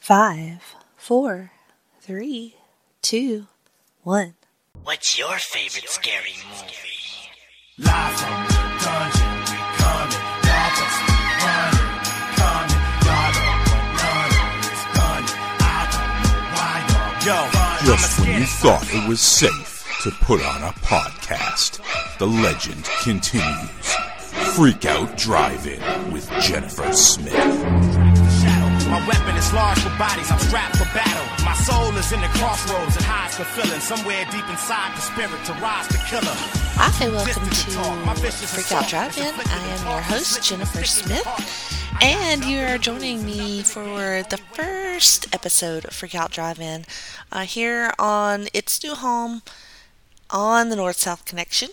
Five, four, three, two, one. What's your favorite scary movie? Live from the dungeon, we coming. Y'all best be running, we coming. Y'all don't want none of this gunning. I don't know why y'all Yo, Just when you thought it was safe to put on a podcast, the legend continues. Freak Out Drive-In with Jennifer Smith. Large for bodies, I'm strapped for battle. My soul is in the crossroads and hides the feeling. Somewhere deep inside the spirit to rise the killer. Hi, welcome to Freak Out Drive-In. I am your host, Jennifer Smith, and you are joining me for the first episode of Freak Out Drive-In uh, here on its new home on the North-South Connection.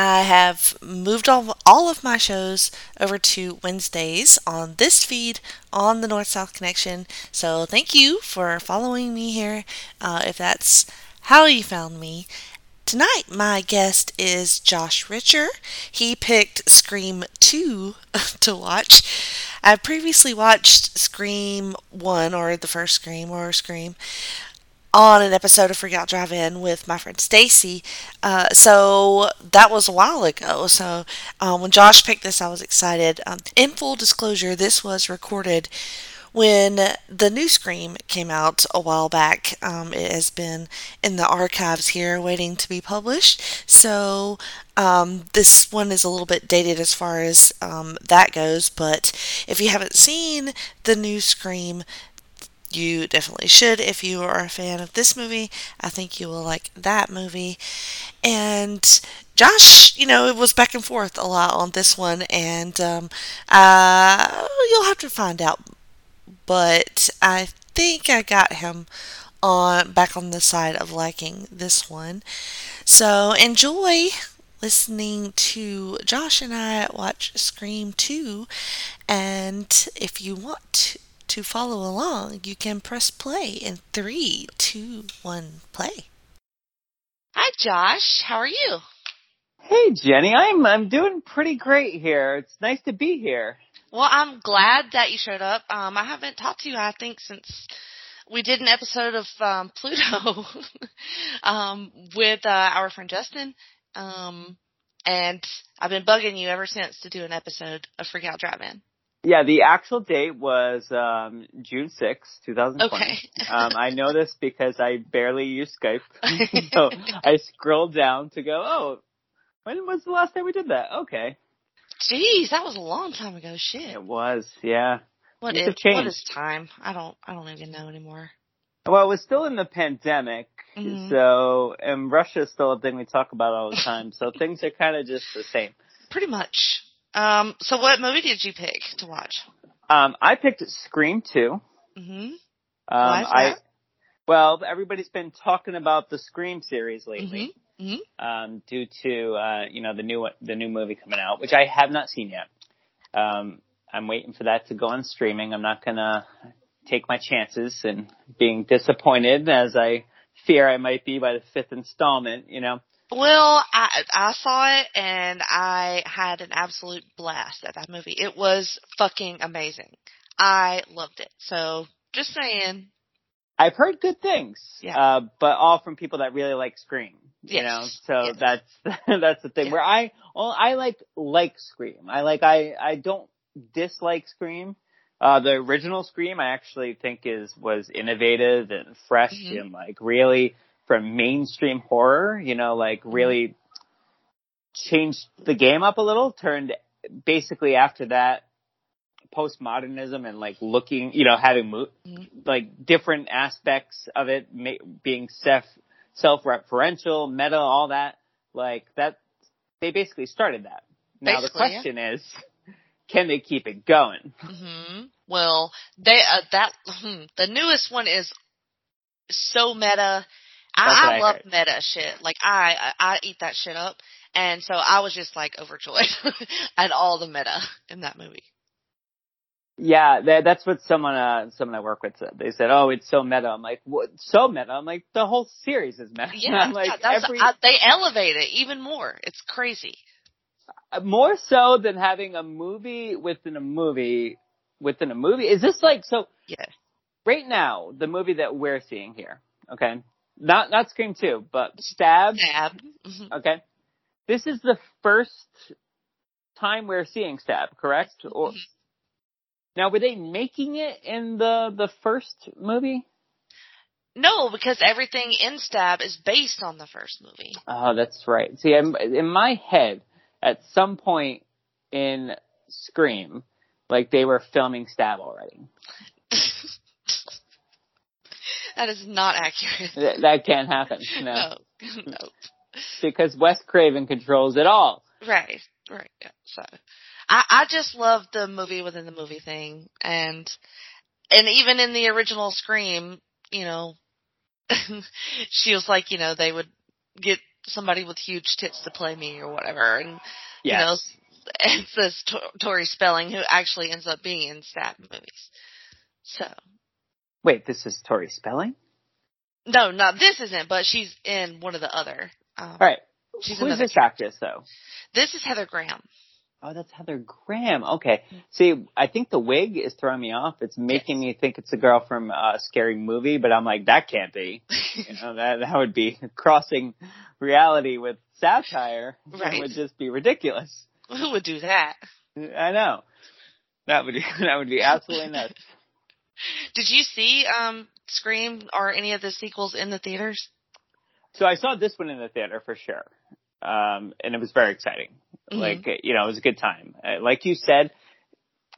I have moved all, all of my shows over to Wednesdays on this feed on the North South Connection. So thank you for following me here, uh, if that's how you found me. Tonight, my guest is Josh Richer. He picked Scream 2 to watch. I've previously watched Scream 1 or the first Scream or Scream on an episode of Freak Out Drive In with my friend Stacy. Uh, so that was a while ago. So um, when Josh picked this, I was excited. Um, in full disclosure, this was recorded when the new Scream came out a while back. Um, it has been in the archives here waiting to be published. So um, this one is a little bit dated as far as um, that goes. But if you haven't seen the new Scream, you definitely should if you are a fan of this movie. I think you will like that movie. And Josh, you know, it was back and forth a lot on this one, and um, uh, you'll have to find out. But I think I got him on back on the side of liking this one. So enjoy listening to Josh and I watch Scream 2. And if you want to follow along, you can press play in three, two, one, play. Hi, Josh. How are you? Hey Jenny, I'm I'm doing pretty great here. It's nice to be here. Well, I'm glad that you showed up. Um, I haven't talked to you, I think, since we did an episode of um, Pluto um, with uh, our friend Justin. Um, and I've been bugging you ever since to do an episode of Freak Out Drive-In. Yeah, the actual date was um June sixth, 2020. Okay. um I know this because I barely use Skype. so I scrolled down to go, "Oh, when was the last time we did that?" Okay. Jeez, that was a long time ago. Shit. It was. Yeah. What is what is time? I don't I don't even know anymore. Well, it was still in the pandemic. Mhm. So, and Russia's still a thing we talk about all the time. so things are kind of just the same. Pretty much. Um, so what movie did you pick to watch? Um I picked Scream 2. Mm-hmm. Um, Why is I that? well, everybody's been talking about the Scream series lately, Mm-hmm. um, due to uh, you know the new the new movie coming out, which I have not seen yet. Um, I'm waiting for that to go on streaming. I'm not gonna take my chances and being disappointed as I fear I might be by the fifth installment. You know, Well, I I saw it and I had an absolute blast at that movie. It was fucking amazing. I loved it. So just saying. I've heard good things, Yeah. uh, but all from people that really like Scream. You Yes. know, so Yes. that's that's the thing. Where I well, I like like Scream. I like I I don't dislike Scream. Uh, the original Scream I actually think is was innovative and fresh Mhm. and like really from mainstream horror. You know, like Mm-hmm. really changed the game up a little. Turned basically after that postmodernism and like looking, you know, having mo- Mhm. like different aspects of it ma- being self self-referential, meta, all that. Like that, they basically started that. Now the Basically, yeah. question is, can they keep it going? hmm Well, they uh, that hmm, the newest one is so meta. I, I love heard. meta shit. Like I, I I eat that shit up, and so I was just like overjoyed at all the meta in that movie. Yeah, that, that's what someone, uh, someone I work with said. They said, "Oh, it's so meta." I'm like, "What? So meta?" I'm like, "The whole series is meta." Yeah, I'm like, yeah, every I, they elevate it even more. It's crazy. more so than having a movie within a movie within a movie. Is this like so? Yeah. right now, the movie that we're seeing here, okay, not not Scream Two, but Stab, Stab. Mhm. okay. This is the first time we're seeing Stab, correct? Or Mhm. now, were they making it in the the first movie? No, because everything in Stab is based on the first movie. Oh, that's right. See, I'm, in my head, at some point in Scream, like they were filming Stab already. that is not accurate. Th- that can't happen. No. No. no. Because Wes Craven controls it all. Right. Right. Yeah. So, I I just love the movie within the movie thing, and and even in the original Scream, you know, she was like, you know, they would get somebody with huge tits to play me or whatever, and you know, it's this Tor- Tori Spelling who actually ends up being in Stab movies. So, Wait, this is Tori Spelling? no, not this isn't, but she's in one of the other. Um, Alright. She's Who's another this actress though? This is Heather Graham. Oh, that's Heather Graham. Okay. See, I think the wig is throwing me off. It's making me think it's a girl from a scary movie, but I'm like, that can't be. You know, that, that would be crossing reality with satire. Right. It would just be ridiculous. Who would do that? I know. That would, be that would be absolutely nuts. Did you see um Scream or any of the sequels in the theaters? So I saw this one in the theater for sure. Um, and it was very exciting. Mhm. Like, you know, it was a good time. Uh, like you said,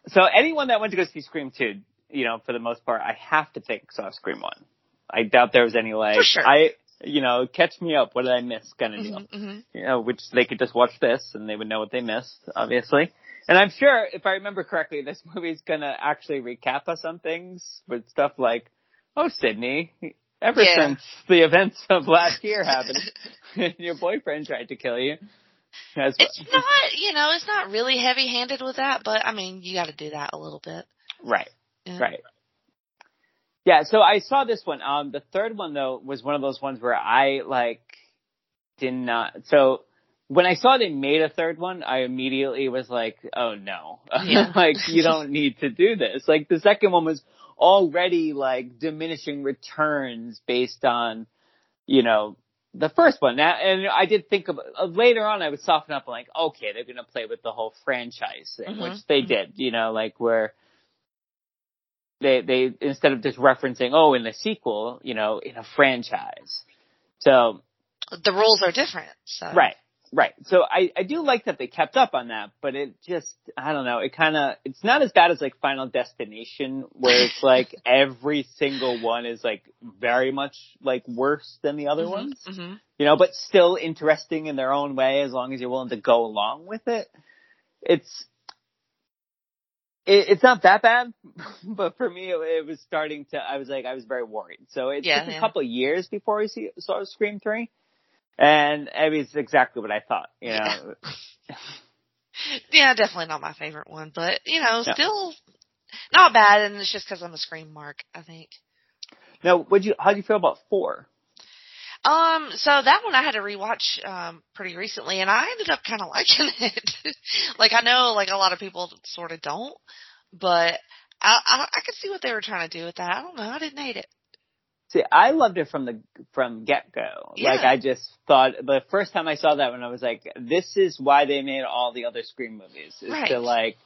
so anyone that went to go see Scream 2, you know, for the most part, I have to think saw Scream 1. I doubt there was any like, sure. I, you know, catch me up. What did I miss kind of deal. hmm You know, which they could just watch this and they would know what they missed, obviously. And I'm sure, if I remember correctly, this movie's gonna actually recap us on things with stuff like, oh, Sidney, ever Yeah. since the events of last year happened, your boyfriend tried to kill you. That's It's not, you know, it's not really heavy handed with that, but I mean, you got to do that a little bit. right, Yeah. right. Yeah, so I saw this one. Um, the third one though was one of those ones where I like did not. So when I saw they made a third one, I immediately was like, "Oh no! Yeah. like you don't need to do this." Like the second one was already like diminishing returns based on, you know, the first one. Now, and I did think of uh, later on, I would soften up and like, okay, they're gonna play with the whole franchise thing, Mhm. which they did. You know, like where they they instead of just referencing, oh, in the sequel, you know, in a franchise. So The rules are different. So Right, right. So I, I do like that they kept up on that, but it just, I don't know, it kind of, it's not as bad as like Final Destination, where it's like every single one is like very much like worse than the other ones, hmm you know, but still interesting in their own way as long as you're willing to go along with it. It's, it, it's not that bad, but for me, it, it was starting to. I was like, I was very worried. So it Yeah, took a yeah. couple of years before I see, saw Scream three, and I mean, it's exactly what I thought. You know, Yeah, definitely not my favorite one, but you know, Yeah. still not bad. And it's just because I'm a Scream mark, I think. now, would you? How do you feel about four? Um, so that one I had to rewatch um pretty recently, and I ended up kind of liking it. like I know, like a lot of people sort of don't, but I, I I could see what they were trying to do with that. I don't know. I didn't hate it. See, I loved it from the from get go. Yeah. Like I just thought the first time I saw that one, I was like, this is why they made all the other Scream movies is Right. to like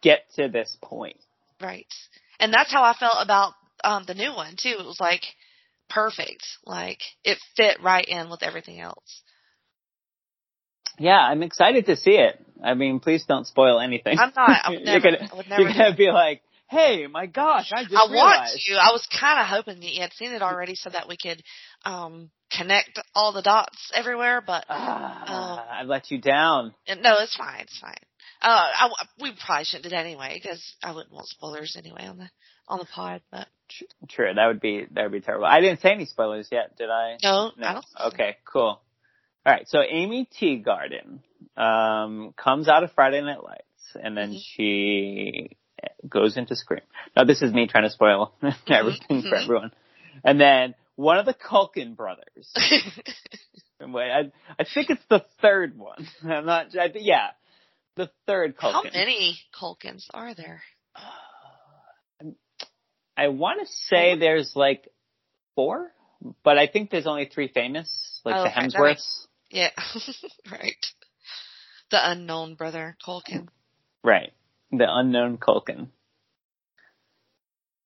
get to this point. Right. And that's how I felt about um the new one too. It was like perfect. Like it fit right in with everything else. Yeah, I'm excited to see it. I mean, please don't spoil anything. I'm not. I would you're gonna, I would never. you're gonna be like, hey, my gosh, I just I want to. I was kind of hoping that you had seen it already, so that we could um connect all the dots everywhere. But Ah, I let you down. uh, no, it's fine. It's fine. Uh, I, we probably shouldn't do that anyway because I wouldn't want spoilers anyway on the on the pod. But True, that would be that would be terrible. I didn't say any spoilers yet, did I? no, No. I don't. think so. Okay, cool. All right, so Aimee Teegarden um, comes out of Friday Night Lights, and then Mhm. she goes into Scream. Now, this is me trying to spoil everything for mhm. everyone. And then one of the Culkin brothers. Wait, I, I think it's the third one. I'm not. I, yeah, the third Culkin. How many Culkins are there? I want to say there's like four, but I think there's only three famous, like Oh, the Hemsworths. makes- Yeah, right. The unknown brother Culkin. Right. The unknown Culkin.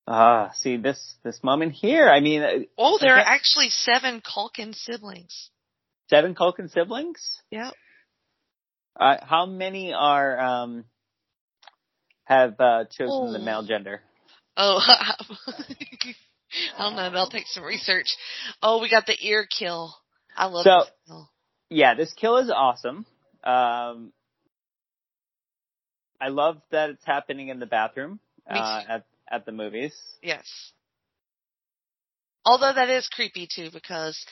Ah, see this this moment here. I mean, uh, Oh, there are actually seven Culkin siblings. seven Culkin siblings. Yep. Uh, how many are um have uh, chosen the Oh. male gender? Oh, I don't know. They'll take some research. Oh, we got the ear kill. I love So- this kill. Yeah, this kill is awesome. Um, I love that it's happening in the bathroom uh, at at the movies. Yes. Although that is creepy too, because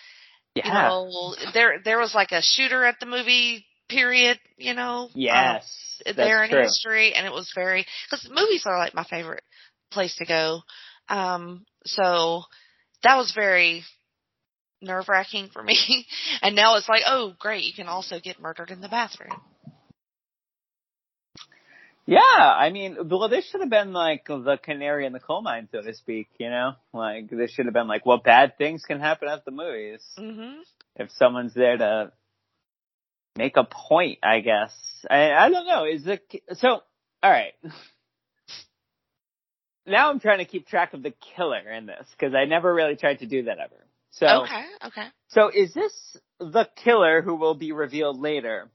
Yeah. you know there there was like a shooter at the movie period. You know. yes. um, there in true. history, and it was very because movies are like my favorite place to go. Um, so that was very nerve wracking for me. and now it's like, oh, great, you can also get murdered in the bathroom. Yeah, I mean, well, this should have been like the canary in the coal mine, so to speak. You know, like this should have been like, well, bad things can happen at the movies Mm-hmm. if someone's there to make a point. I guess I I don't know. Is it so? All right. Now I'm trying to keep track of the killer in this because I never really tried to do that ever. So Okay, okay. so is this the killer who will be revealed later?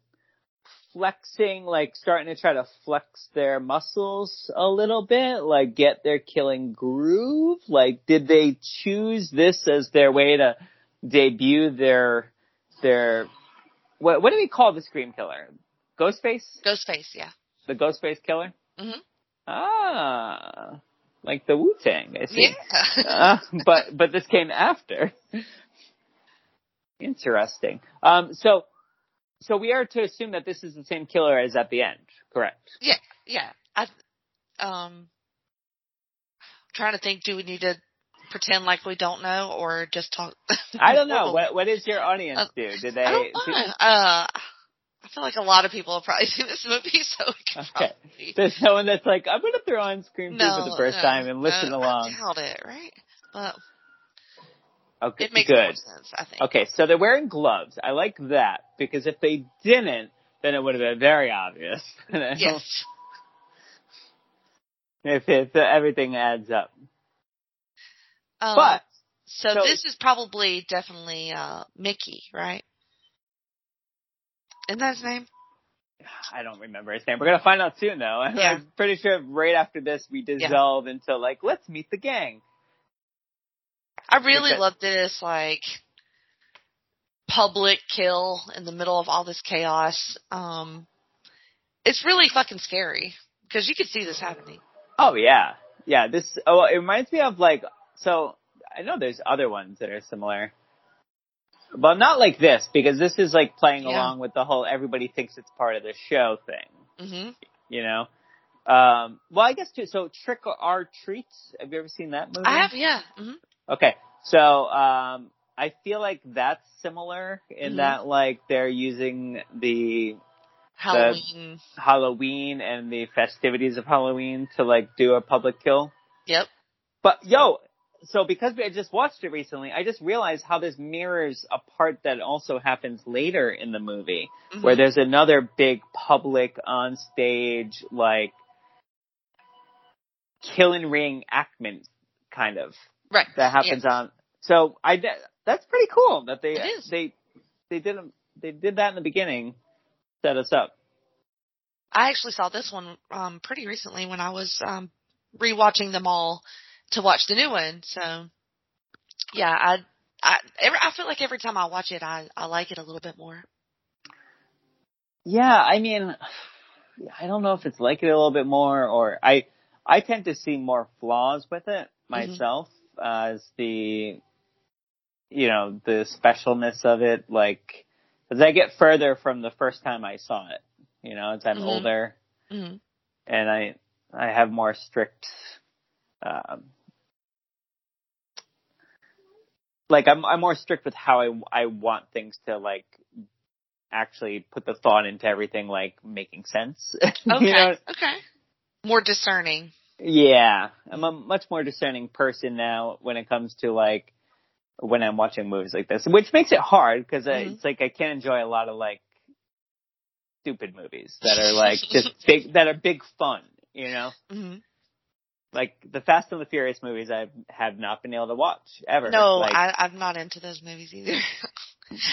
Flexing, like starting to try to flex their muscles a little bit, like get their killing groove? Like did they choose this as their way to debut their, their, what, what do we call the Scream killer? Ghostface? Ghostface, yeah. The Ghostface killer? Mm-hmm. Ah, like the Wu-Tang, I see. Yeah. Uh, but but this came after. Interesting. Um, so so we are to assume that this is the same killer as at the end, correct? yeah, yeah. I, um, trying to think, do we need to pretend like we don't know or just talk? I don't know. What what does your audience Uh, do? Did they? I do- uh, I feel like a lot of people have probably seen this movie, so we can Okay. probably there's no one that's like, I'm gonna throw on Scream 2 for the first no, time and listen no, along. I doubt it, right? But Okay, it makes good. more sense, I think. Okay, so they're wearing gloves. I like that because if they didn't, then it would have been very obvious. Yes. if it, everything adds up. Um, But so, so- this is probably definitely uh Mickey, right? Isn't that his name? I don't remember his name. We're gonna find out soon, though. Yeah. I'm pretty sure right after this we dissolve into like, let's meet the gang. I really Because- love this like public kill in the middle of all this chaos. Um it's really fucking scary because you could see this happening. Oh yeah, yeah. This oh, it reminds me of like so. I know there's other ones that are similar, but not like this because this is like playing Yeah. along with the whole everybody thinks it's part of the show thing. Mhm. You know. Um, well, I guess too. So Trick or Treats. Have you ever seen that movie? I have yeah. Mhm. Okay, so um, I feel like that's similar in Mhm. that like they're using the Halloween. Halloween and the festivities of Halloween to like do a public kill. Yep. But yo, so because I just watched it recently, I just realized how this mirrors a part that also happens later in the movie, Mhm. where there's another big public on stage like killing ring actment kind of right. that happens Yes. on. So I that's pretty cool that they they they did they did that in the beginning, set us up. I actually saw this one um pretty recently when I was um rewatching them all to watch the new one. So yeah, I I every, I feel like every time I watch it I I like it a little bit more. Yeah, I mean, I don't know if it's like it a little bit more, or I I tend to see more flaws with it myself as the you know the specialness of it. Like as I get further from the first time I saw it, you know, as I'm Mhm. older hmm and I I have more strict. Um, like I'm I'm more strict with how I I want things to like actually put the thought into everything like making sense. Okay. you know? Okay. More discerning. Yeah, I'm a much more discerning person now when it comes to like when I'm watching movies like this, which makes it hard because Mhm. it's like I can't enjoy a lot of like stupid movies that are like just big that are big fun, you know. hmm Like the Fast and the Furious movies, I have not been able to watch ever. No, like, I, I'm not into those movies either.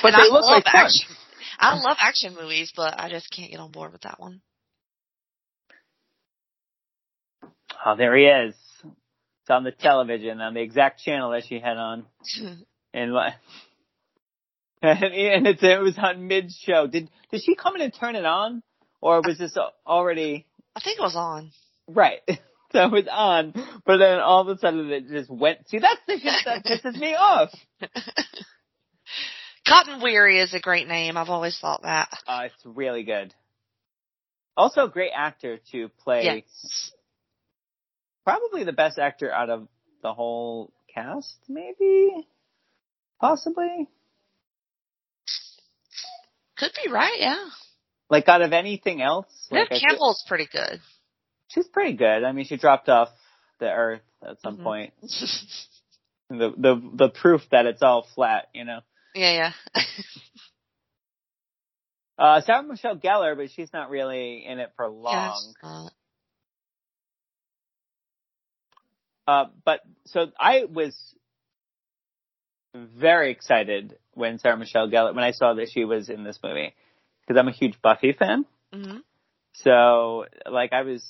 but and they I look love like fun. action. I love action movies, but I just can't get on board with that one. Oh, there he is. It's on the television on the exact channel that she had on, and like, and it's, it was on mid show. Did did she come in and turn it on, or was this already I think it was on. right? So it was on, but then all of a sudden it just went. See, that's the shit that pisses me off. Cotton Weary is a great name. I've always thought that. Uh, it's really good. Also, a great actor to play. Yes. Probably the best actor out of the whole cast, maybe, possibly. Could be right, yeah. Like out of anything else, Nev like Campbell's pretty good. she's pretty good. I mean, she dropped off the earth at some Mhm. point. The the the proof that it's all flat, you know. yeah, yeah. Uh, Sarah Michelle Gellar, but she's not really in it for long. Yes. Uh, but so I was very excited when Sarah Michelle Gellar when I saw that she was in this movie because I'm a huge Buffy fan. hmm So like I was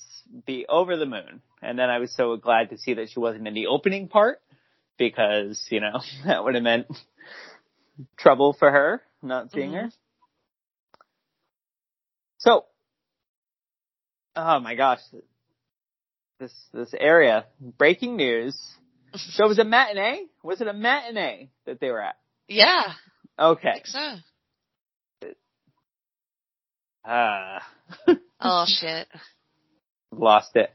be over the moon, and then I was so glad to see that she wasn't in the opening part because you know that would have meant trouble for her not seeing her. So, oh my gosh, this this area breaking news. So it was a matinee. Was it a matinee that they were at? Yeah, Okay. so. Ah. Oh shit. Lost it.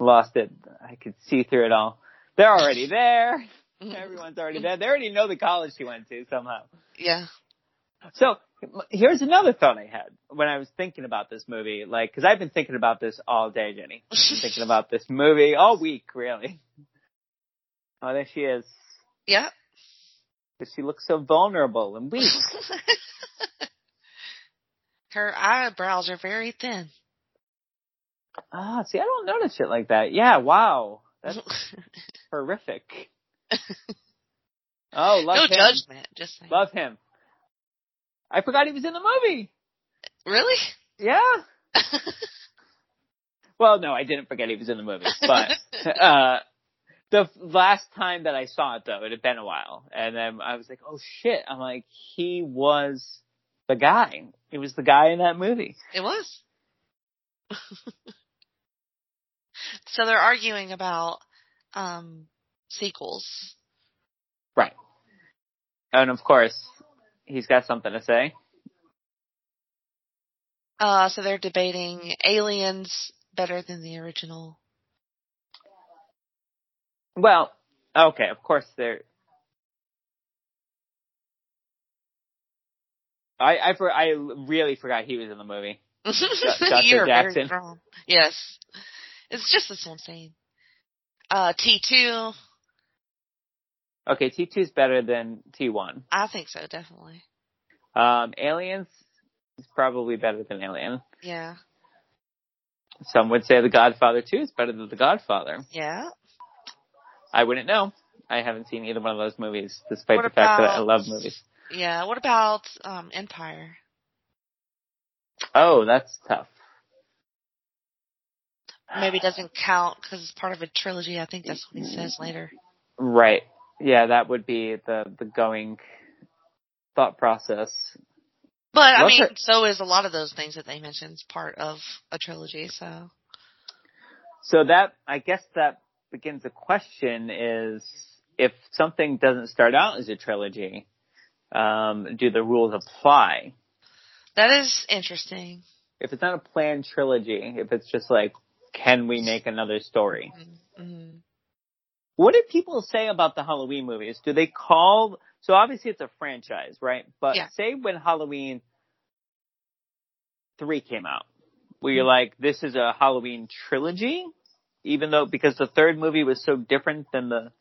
Lost it. I could see through it all. They're already there. Everyone's already there. They already know the college she went to somehow. Yeah. So here's another thought I had when I was thinking about this movie. Like, cause I've been thinking about this all day, Jenny. Thinking about this movie all week, really. Oh, there she is. Yep. Cause she looks so vulnerable and weak. Her eyebrows are very thin. Ah, see, I don't notice it like that. Yeah, wow. That's horrific. Oh, love no him. judgment. Just saying. Love him. I forgot he was in the movie. Really? Yeah. Well, no, I didn't forget he was in the movie, but uh the last time that I saw it though, it had been a while, and then I was like, "Oh shit!" I'm like, he was the guy. He was the guy in that movie. It was. so they're arguing about um sequels. Right. And of course, he's got something to say. Uh so they're debating Aliens better than the original. Well, okay, of course they're. I I for, I really forgot he was in the movie. Very Jackson. Yes. It's just this one scene. Uh T two, Okay, T two is better than T one. I think so, definitely. Um, Aliens is probably better than Alien. Yeah. Some would say The Godfather 2 is better than The Godfather. Yeah. I wouldn't know. I haven't seen either one of those movies, despite What the fact that I love movies. Yeah. What about um Empire? Oh, that's tough. Maybe it doesn't count because it's part of a trilogy. I think that's what he says later. Right. Yeah, that would be the, the going thought process. But I What's mean, so is a lot of those things that they mentioned is part of a trilogy. So So that, I guess that begins the question is, if something doesn't start out as a trilogy, um, do the rules apply? that is interesting. If it's not a planned trilogy, if it's just like, can we make another story? hmm What do people say about the Halloween movies? Do they call, so obviously it's a franchise, right? But Yeah. say when Halloween 3 came out, where you're hmm. like, this is a Halloween trilogy, even though because the third movie was so different than the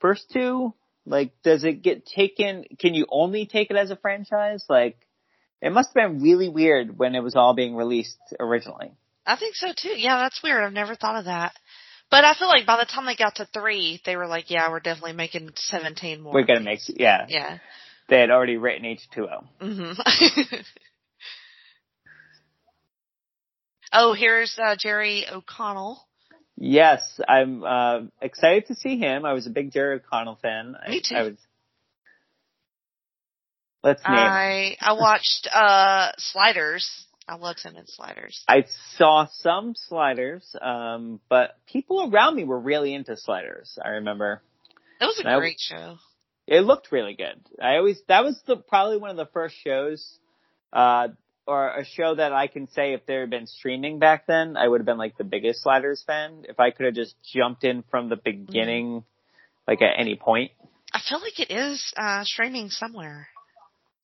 first two? Like, does it get taken? Can you only take it as a franchise? Like, it must have been really weird when it was all being released originally. I think so too. Yeah, that's weird. I've never thought of that. But I feel like by the time they got to three, they were like, "Yeah, we're definitely making seventeen more." We're gonna make, yeah. Yeah. They had already written H2O. hmm oh, here's uh, Jerry O'Connell. Yes, I'm uh, excited to see him. I was a big Jerry O'Connell fan. Me I, too. I was. Let's name. I I watched uh Sliders. I loved him in Sliders. I saw some sliders, um, but people around me were really into sliders. I remember It was a That- great show. it looked really good. I always that was the probably one of the first shows, uh, or a show that I can say if there had been streaming back then, I would have been like the biggest sliders fan. If I could have just jumped in from the beginning, like at any point. I feel like it is uh streaming somewhere.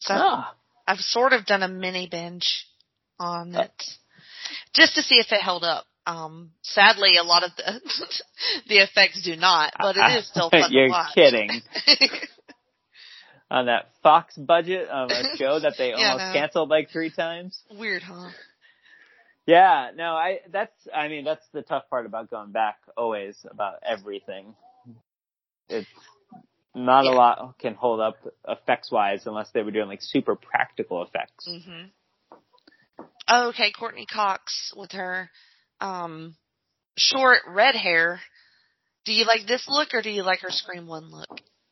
So Ah, I've sort of done a mini binge on Uh. it just to see if it held up. Um, sadly, a lot of the the effects do not, but it is still fun You're to watch. kidding. On that Fox budget of a show that they Yeah, almost no. canceled like three times. Weird, huh? Yeah, no, I that's I mean that's the tough part about going back always about everything. It's not Yeah. a lot can hold up effects wise unless they were doing like super practical effects. hmm Oh, okay, Courteney Cox with her um short red hair. Do you like this look or do you like her Scream One look?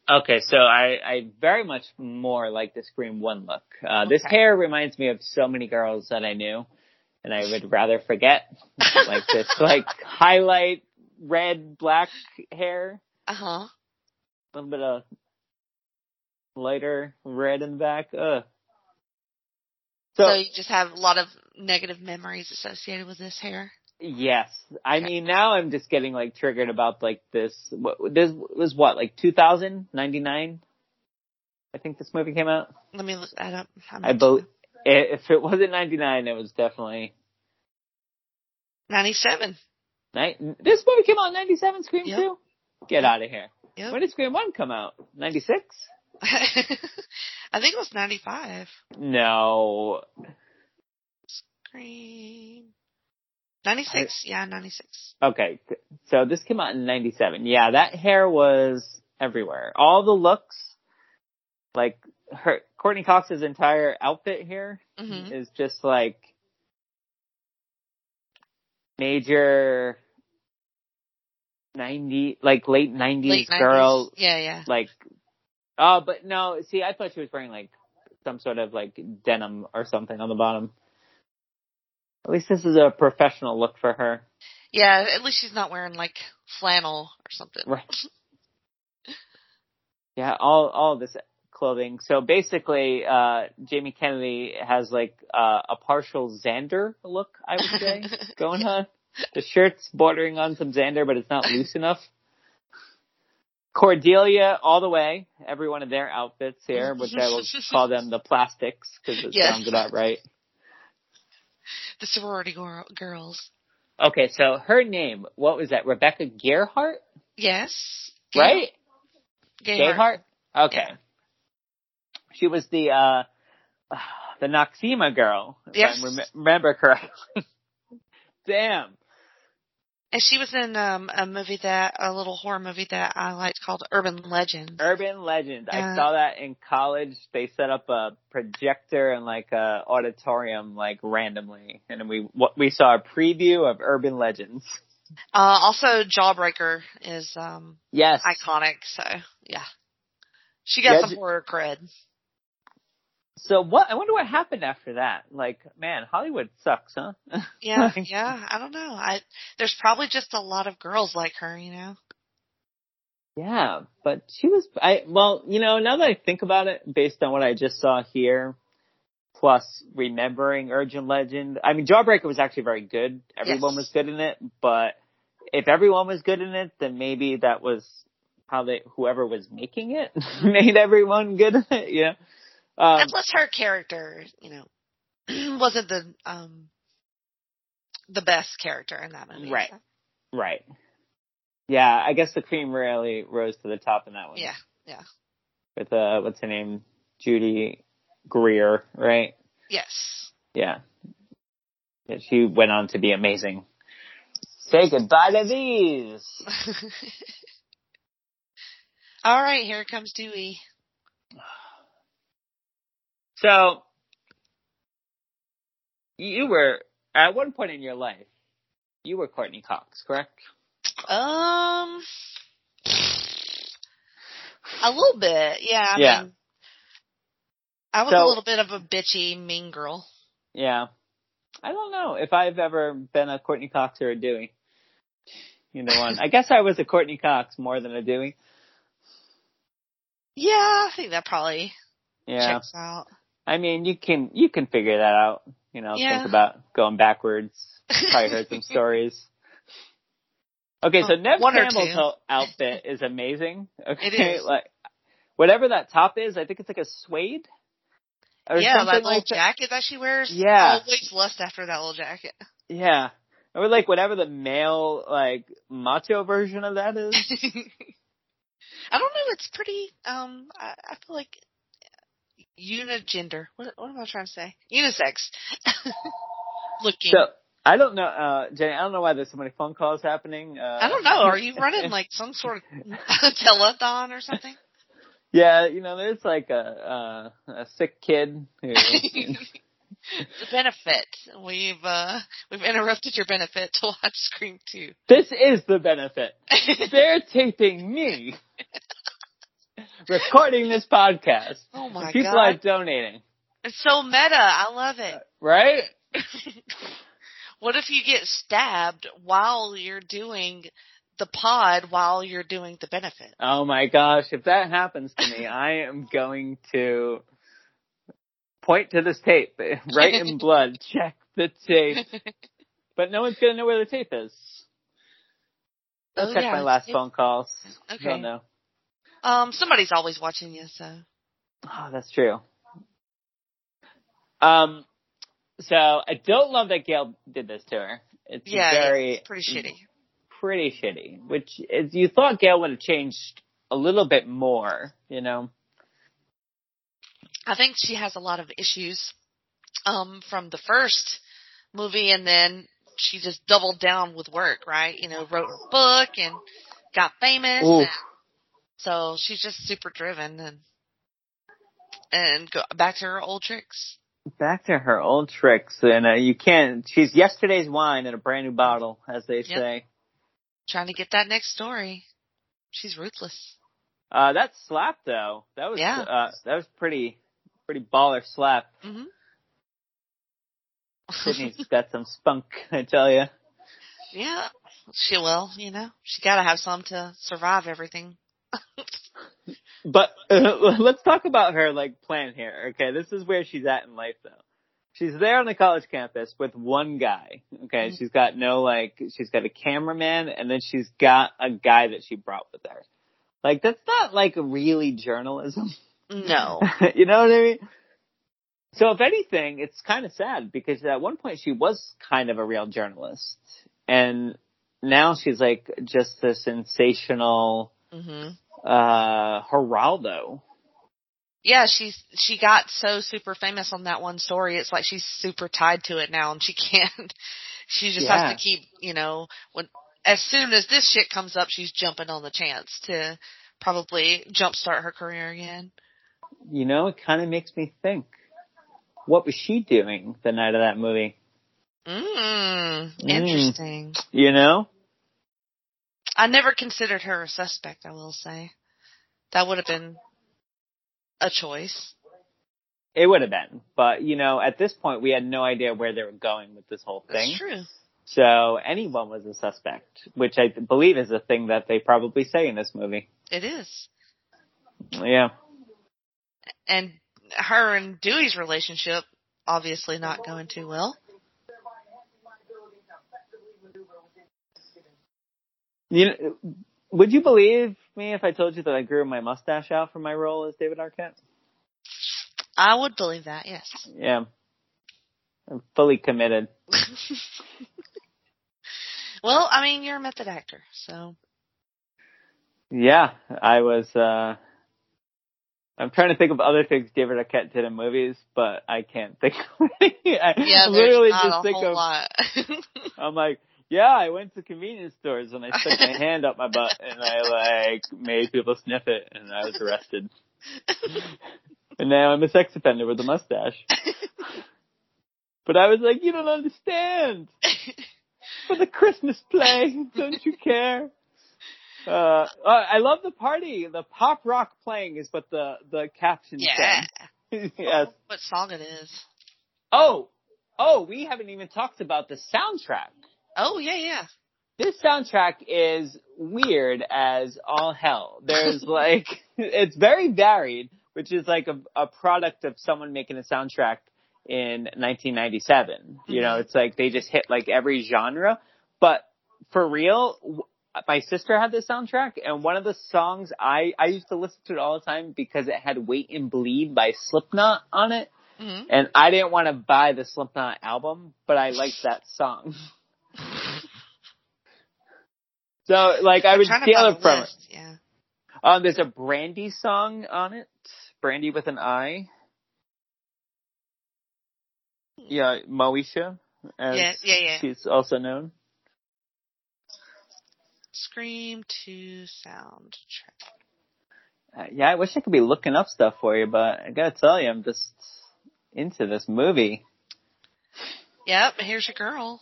Okay, so I, I very much more like the Scream One look. Uh, This hair reminds me of so many girls that I knew, and I would rather forget. like this, like highlight red black hair, Uh huh. a little bit of lighter red in the back. Ugh. So, So, you just have a lot of negative memories associated with this hair. yes, I mean now I'm just getting like triggered about like this. What this was what like 2000 99. I think this movie came out. Let me look that up. I believe eh, if it wasn't 99, it was definitely Ninety-seven. Night. This movie came out in '97. Scream Yep. two. Get out of here. Yep. When did Scream one come out? '96. I think it was ninety-five. No. Scream. Ninety-six. yeah, ninety-six. Okay. So this came out in '97. Yeah, that hair was everywhere. All the looks, like her Courteney Cox's entire outfit here hmm is just like major 90 like late 90s Late 90s. girl Yeah, yeah. like oh but no see i thought she was wearing like some sort of like denim or something on the bottom. At least this is a professional look for her. Yeah, at least she's not wearing like flannel or something. right. Yeah all all this clothing. So basically uh jamie kennedy has like uh, a partial xander look i would say going on. The shirt's bordering on some xander but it's not loose enough Cordelia all the way, every one of their outfits here, which I will call them the plastics because it Yes. sounds about right. the sorority girl- girls. Okay, so her name, what was that? Rebecca Gayheart, Yes. right? Gayheart. Okay. She was the uh the Noxzema girl, if Yes. I rem- remember correctly. Damn. And she was in um a movie that a little horror movie that I liked called Urban Legends. Urban Legend. I saw that in college. They set up a projector and like a auditorium like randomly, and we what we saw a preview of Urban Legends. Uh also Jawbreaker is um Yes, iconic, so yeah. She got Yeah, some horror cred. So what? I wonder what happened after that. Like, man, Hollywood sucks, huh? Yeah, yeah. I don't know. I there's probably just a lot of girls like her, you know. yeah, but she was. I well, you know, now that I think about it, based on what I just saw here, plus remembering Urban Legend, I mean, Jawbreaker was actually very good. Everyone Yes. was good in it, but if everyone was good in it, then maybe that was how they whoever was making it made everyone good in it. Um, and plus her character, you know, wasn't the um the best character in that movie. Right. so. Right. Yeah, I guess the cream really rose to the top in that one. Yeah, yeah. With uh, what's her name, Judy Greer, right? Yes. Yeah. yeah. She went on to be amazing. Say goodbye to these. All right, here comes Dewey. So, you were at one point in your life, you were Courteney Cox, correct? Um, a little bit, yeah. I Yeah. mean, I was So- a little bit of a bitchy, mean girl. Yeah. I don't know if I've ever been a Courteney Cox or a Dewey. You know one. I guess I was a Courteney Cox more than a Dewey. Yeah, I think that probably Yeah. checks out. I mean, you can you can figure that out. You know, Yeah. think about going backwards. Probably heard some stories. Okay, so Oh, Nev Campbell's outfit is amazing. Okay, It is. like whatever that top is, I think it's like a suede. Or yeah, something that little like that. jacket that she wears. Yeah. Always lust after that little jacket. Yeah, or like whatever the male like macho version of that is. I don't know. It's pretty. Um, I, I feel like unigender. What, what am I trying to say? Unisex. Looking. So I don't know, uh, Jenny. I don't know why there's so many phone calls happening. Uh, I don't know. Are you running like some sort of telethon or something? Yeah, you know, there's like a uh, a sick kid who. the benefit. We've uh we've interrupted your benefit to watch Scream Two. this is the benefit. They're taping me, recording this podcast. oh my People god! are donating, It's so meta. I love it. Uh, right? what if you get stabbed while you're doing the pod while you're doing the benefit? Oh my gosh, if that happens to me, I am going to point to this tape, right in blood, check the tape, but no one's gonna know where the tape is. I'll Oh, check yeah, my last it's- phone calls. Okay. Don't know. Um, somebody's always watching you, so Oh, that's true. Um, so I don't love that Gail did this to her. It's yeah, very it's pretty shitty. pretty shitty. Which is you thought Gail would have changed a little bit more, you know? I think she has a lot of issues um from the first movie and then she just doubled down with work, right? You know, wrote a book and got famous Oof. and so she's just super driven and and go back to her old tricks. Back to her old tricks, and uh, you can't. She's yesterday's wine in a brand new bottle, as they say. Trying to get that next story. She's ruthless. Uh, that slap though, that was Yeah. uh, that was pretty pretty baller slap. Mhm. Sidney's got some spunk, I tell you. yeah, she will, you know. She got to have some to survive everything. But uh, let's talk about her like plan here. Okay, this is where she's at in life though. She's there on the college campus with one guy. Okay, Mhm. she's got no like she's got a cameraman and then she's got a guy that she brought with her. Like that's not like really journalism. No. you know what I mean? So if anything, it's kind of sad because at one point she was kind of a real journalist and now she's like just a sensational mhm. uh Geraldo. Yeah, she's she got so super famous on that one story. It's like she's super tied to it now, and she can't. She just Yeah. has to keep, you know, when as soon as this shit comes up, she's jumping on the chance to probably jumpstart her career again. You know, it kind of makes me think. What was she doing the night of that movie? Mm, Mm. interesting. You know? I never considered her a suspect. I will say that would have been a choice. It would have been. But, you know, at this point we had no idea where they were going with this whole thing. That's true. So anyone was a suspect, which I believe is a thing that they probably say in this movie. It is. Yeah. And her and Dewey's relationship obviously not going too well. You know, would you believe me if I told you that I grew my mustache out for my role as David Arquette? I would believe that, yes. Yeah. I'm fully committed. well, I mean, you're a method actor, so Yeah, I was. uh I'm trying to think of other things David Arquette did in movies, but I can't think. of any. I Yeah, literally not just a think whole of. lot. I'm like, yeah, I went to convenience stores and I stuck my hand up my butt and I like made people sniff it and I was arrested. and now I'm a sex offender with a mustache. But I was like, you don't understand. For the Christmas play, don't you care? Uh, I love the party. The pop rock playing is what the the caption yeah. said. yes. What song it is? Oh, oh, we haven't even talked about the soundtrack. Oh yeah, yeah. This soundtrack is weird as all hell. There's like, it's very varied, which is like a, a product of someone making a soundtrack in 1997. You know, Mhm. it's like they just hit like every genre. But for real, w- my sister had this soundtrack, and one of the songs I I used to listen to it all the time because it had "Wait and Bleed" by Slipknot on it, hmm and I didn't want to buy the Slipknot album, but I liked that song. So like I would steal it from it. Yeah. Um, there's a Brandy song on it. Brandy with an I. Yeah, Moesha. As Yeah, yeah, yeah. She's also known. Scream 2 soundtrack. Uh, yeah, I wish I could be looking up stuff for you, but I gotta tell you, I'm just into this movie. Yep. Here's your girl.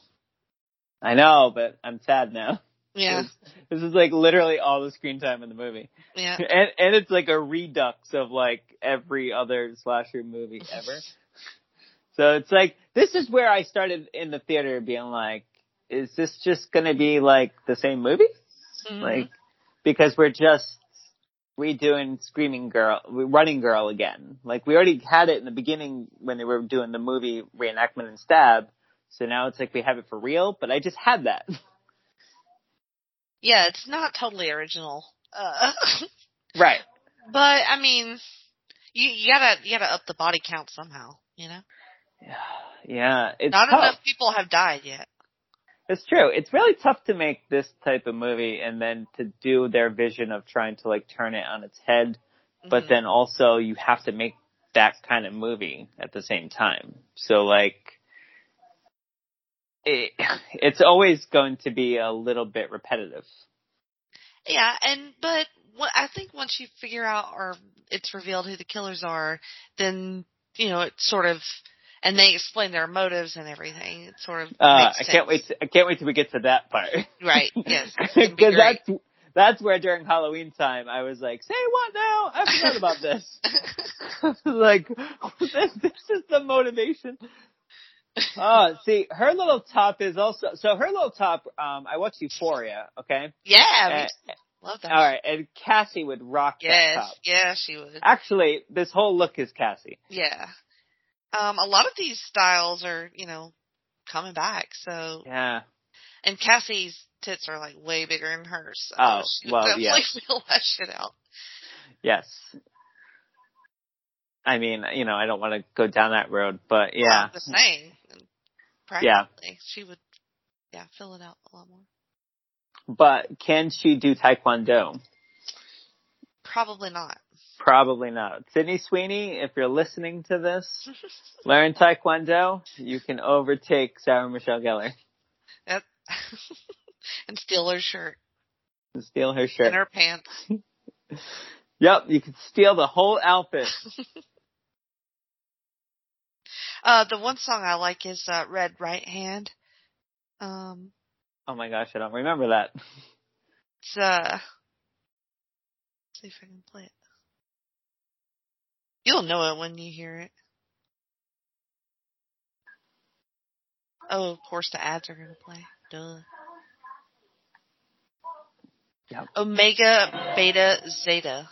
I know, but I'm sad now. Yeah. This is like literally all the screen time in the movie. Yeah. And and it's like a redux of like every other slasher movie ever. so it's like this is where I started in the theater being like, is this just gonna be like the same movie? Mhm. Like because we're just redoing Screaming Girl, Running Girl again. Like we already had it in the beginning when they were doing the movie reenactment and Stab. So now it's like we have it for real, but I just had that. yeah, it's not totally original. Uh, right. but I mean, you, you gotta you gotta up the body count somehow. You know, Yeah, yeah. it's not tough. enough people have died yet. It's true. It's really tough to make this type of movie and then to do their vision of trying to like turn it on its head, but Mhm. then also you have to make that kind of movie at the same time. So like, it, it's always going to be a little bit repetitive. Yeah, and but what I think once you figure out or it's revealed who the killers are, then you know it sort of and they explain their motives and everything. It sort of Uh, I sense. can't wait. To, I can't wait till we get to that part. Right, yes. It's gonna be Because that's that's where during Halloween time I was like, say what now? I forgot about this. like this, this is the motivation. Oh, see, her little top is also so her little top. Um, I watched Euphoria. Okay, yeah, too. love that. all right, and Cassie would rock that Yes, top. yeah, she would. Actually, this whole look is Cassie. Yeah. Um, a lot of these styles are, you know, coming back. So, Yeah, and Cassie's tits are like way bigger than hers. So Oh, she well, definitely yes. fill that shit out. yes. I mean, you know, I don't want to go down that road, but yeah, I'm just saying. Yeah. She would, yeah, fill it out a lot more. but can she do Taekwondo? Probably not. Probably not. Sydney Sweeney, if you're listening to this, learn Taekwondo. You can overtake Sarah Michelle Gellar Yep. and steal her shirt and steal her shirt. and her pants. Yep, you can steal the whole outfit. Uh, the one song I like is uh, Red Right Hand. Um, Oh my gosh, I don't remember that. it's uh, let's see if I can play it. You'll know it when you hear it. Oh, of course the ads are gonna play. Duh. Yep. Omega Beta Zeta.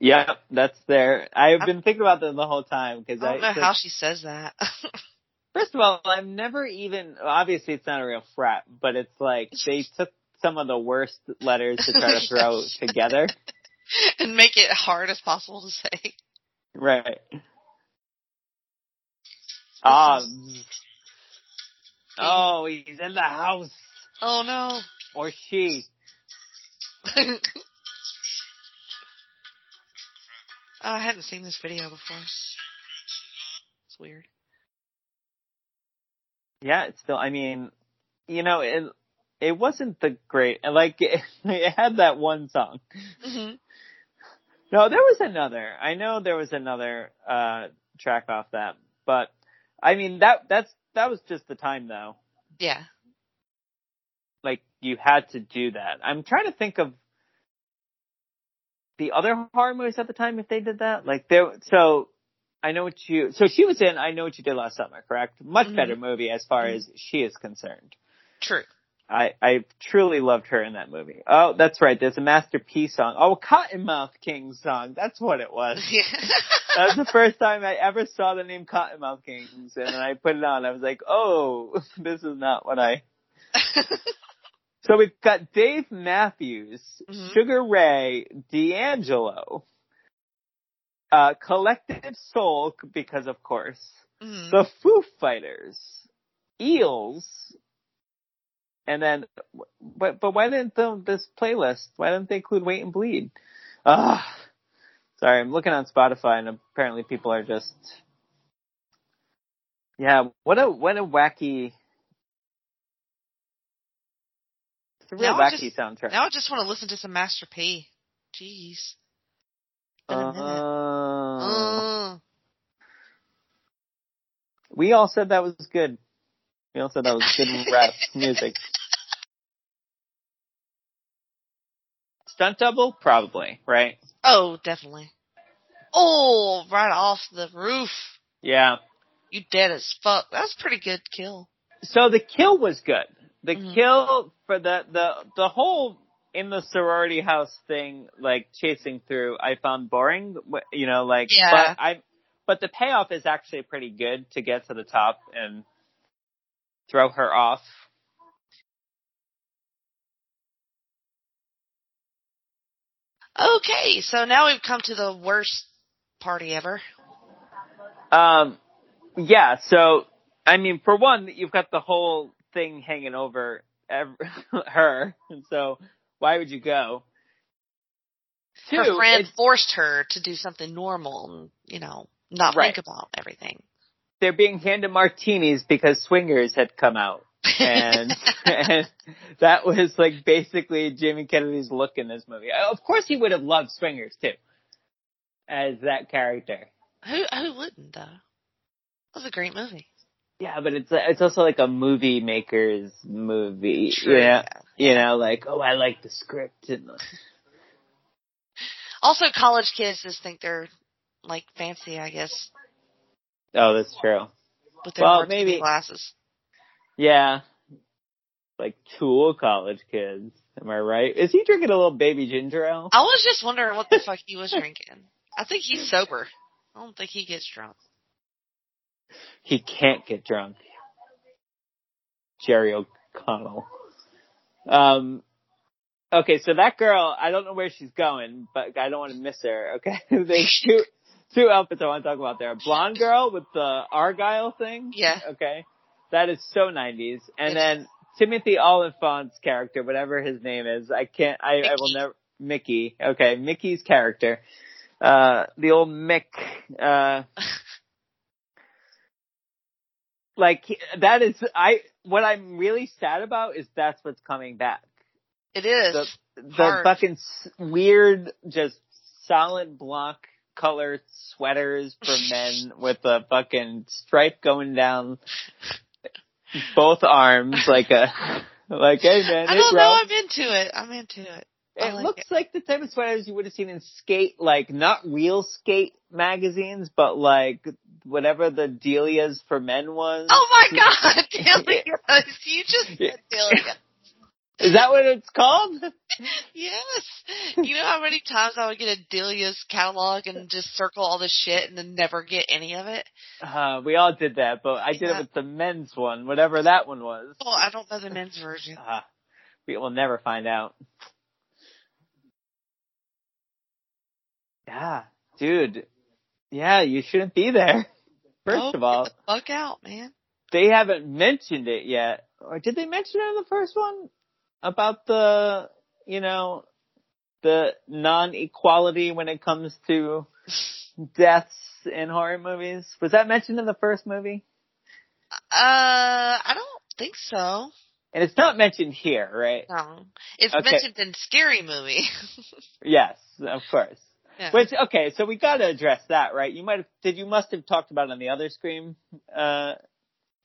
Yep, that's there. I've been thinking about that the whole time because I I, don't know how she says that. first of all, I've never even obviously it's not a real frat, but it's like they took some of the worst letters to try to throw together. and make it hard as possible to say. Right. Ah. oh, he's in the house. Oh no. Or she. Oh, I hadn't seen this video before. It's weird. Yeah, it's still. I mean, you know, it it wasn't the great. Like it, it had that one song. hmm No, there was another. I know there was another uh track off that, but I mean that that's that was just the time though. Yeah. Like you had to do that. I'm trying to think of the other horror movies at the time if they did that. Like there, so I know what you. So she was in I know what you did last summer, correct? Much Mhm. better movie as far as she is concerned. True. I I truly loved her in that movie. Oh, that's right. There's a Master P song. Oh, Kottonmouth King song. That's what it was. Yeah. that was the first time I ever saw the name Kottonmouth Kings, and I put it on. I was like, oh, this is not what I. So we've got Dave Matthews, Mhm. Sugar Ray, D'Angelo, uh, Collective Soul, because of course, Mhm. the Foo Fighters, Eels, and then, but but why didn't the, this playlist? Why didn't they include Wait and Bleed? Ah, sorry, I'm looking on Spotify and apparently people are just, yeah, what a what a wacky. It's a real Now I wacky just- soundtrack. now I just want to listen to some Master P. Jeez. Uh, Uh, we all said that was good. We all said that was good rap music. Stunt double? Probably, right? oh, definitely. Oh, right off the roof. Yeah. You dead as fuck. That was a pretty good kill. So the kill was good. The Mhm. kill for the, the, the whole in the sorority house thing, like chasing through, I found boring, you know, like, Yeah. but I, but the payoff is actually pretty good to get to the top and throw her off. Okay, so now we've come to the worst party ever. Um, yeah. So, I mean, for one, you've got the whole thing hanging over her, and so why would you go? Two, Her friend forced her to do something normal and, you know, not Right. think about everything. they're being handed martinis because swingers had come out, and, and that was like basically Jamie Kennedy's look in this movie. Oh, of course, he would have loved swingers too, as that character. who who wouldn't though? That was a great movie. Yeah, but it's it's also like a movie maker's movie. True, yeah. yeah. You know, like, oh, I like the script and the, Also, college kids just think they're like fancy, I guess, oh, that's true. with their Well, maybe- glasses. Yeah. Like cool college kids. Am I right? Is he drinking a little baby ginger ale? I was just wondering what the fuck he was drinking. I think he's sober. I don't think he gets drunk. He can't get drunk. Jerry O'Connell. Um, okay, so that girl, I don't know where she's going, but I don't want to miss her, okay? There's two, two outfits I want to talk about there. A blonde girl with the Argyle thing. Yeah. Okay. That is so 90s. And then Timothy Olyphant's character, whatever his name is, I can't, I, I will never, Mickey. Okay, Mickey's character. Uh, the old Mick, uh, like, that is, I, what I'm really sad about is that's what's coming back. It is. The, the fucking weird, just solid block color sweaters for men with a fucking stripe going down both arms like a, like, hey man, I don't know. I'm into it. I'm into it. I It like looks it. like the type of sweaters you would have seen in skate, like not real skate magazines, but like whatever the Delia's for men was. Oh my god, Delia! You just said Delia. Is that what it's called? Yes. You know how many times I would get a Delia's catalog and just circle all the shit and then never get any of it? Uh, we all did that, but I did Yeah. it with the men's one, whatever that one was. Oh, I don't know the men's version. Uh, we will never find out. Yeah, dude. Yeah, you shouldn't be there. First Oh, of all, fuck out, man. they haven't mentioned it yet. Or did they mention it in the first one? About the, you know, the non-equality when it comes to deaths in horror movies? Was that mentioned in the first movie? Uh, I don't think so. And it's not mentioned here, right? No. It's Okay. mentioned in Scary Movie. Yes, of course. Yeah. Which okay, so we got to address that, right? You might have did you must have talked about it on the other Scream uh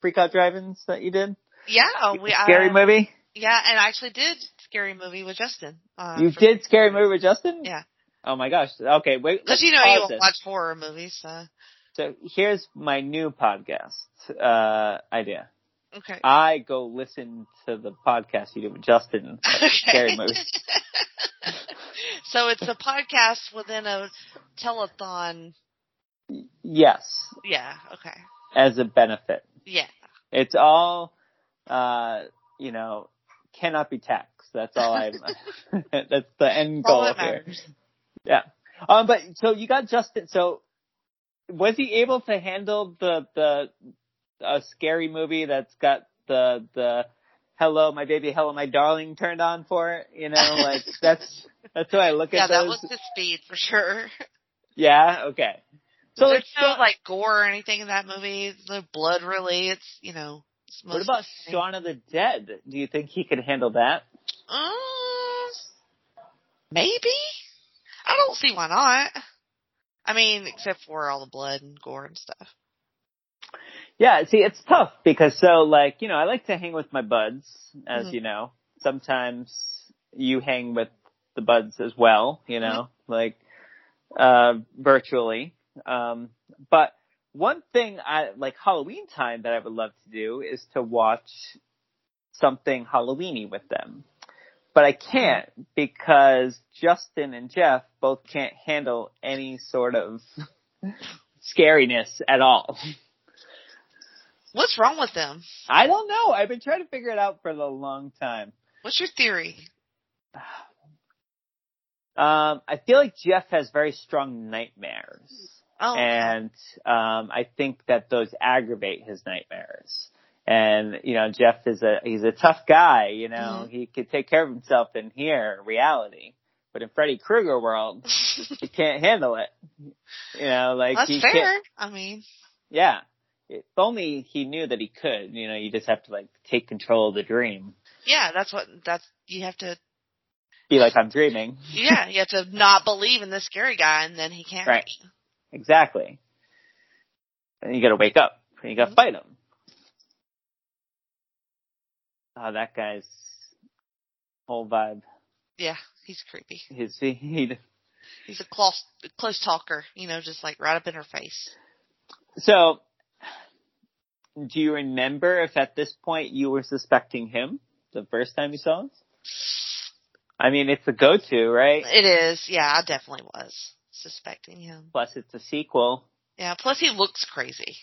freak out drive-ins that you did? yeah, we, Scary uh, movie? Yeah, and I actually did Scary Movie with Justin. Uh, You did Scary movie with Justin? Yeah. Oh my gosh. Okay, wait. Cause you know you don't this. watch horror movies, so. So here's my new podcast uh idea. Okay. I go listen to the podcast you did with Justin. okay. Scary movies. so it's a podcast within a telethon. Yes, Yeah. Okay. as a benefit. Yeah. It's all, uh, you know, cannot be taxed. That's all I'm. that's the end All goal that here. matters. Yeah. Um, but so you got Justin. So was he able to handle the the a scary movie that's got the the hello my baby hello my darling turned on for it? You know, like that's that's how I look at. Yeah, that was the speed for sure. Yeah. Okay. So There's it's no like gore or anything in that movie. the blood really. It's you know. It's what about Shaun of the Dead? Do you think he could handle that? Uh, maybe. I don't see why not. I mean, except for all the blood and gore and stuff. Yeah, see, it's tough because so like, you know, I like to hang with my buds, as Mhm. you know. Sometimes you hang with the buds as well, you know, like, uh, virtually. Um, but one thing I, like Halloween time that I would love to do is to watch something Halloweeny with them. But I can't because Justin and Jeff both can't handle any sort of scariness at all. What's wrong with them? I don't know. I've been trying to figure it out for a long time. What's your theory? Um, I feel like Jeff has very strong nightmares, Oh, and um, I think that those aggravate his nightmares. And you know, Jeff is a he's a tough guy. You know, Mhm. he could take care of himself in here, reality. But in Freddy Krueger world, he can't handle it. You know, like that's he fair. can't. I mean, Yeah. If only he knew that he could. You know, you just have to like take control of the dream. yeah, that's what that's you have to. Be like I'm dreaming. Yeah, you have to not believe in this scary guy, and then he can't. Right. Exactly. And you gotta wake up. And you gotta Mhm. fight him. Oh, that guy's whole vibe. Yeah, he's creepy. His he He's a close close talker. You know, just like right up in her face. so do you remember if at this point you were suspecting him the first time you saw him? I mean it's a go to, right? It is. Yeah, I definitely was suspecting him. Plus it's a sequel. Yeah. Plus, he looks crazy.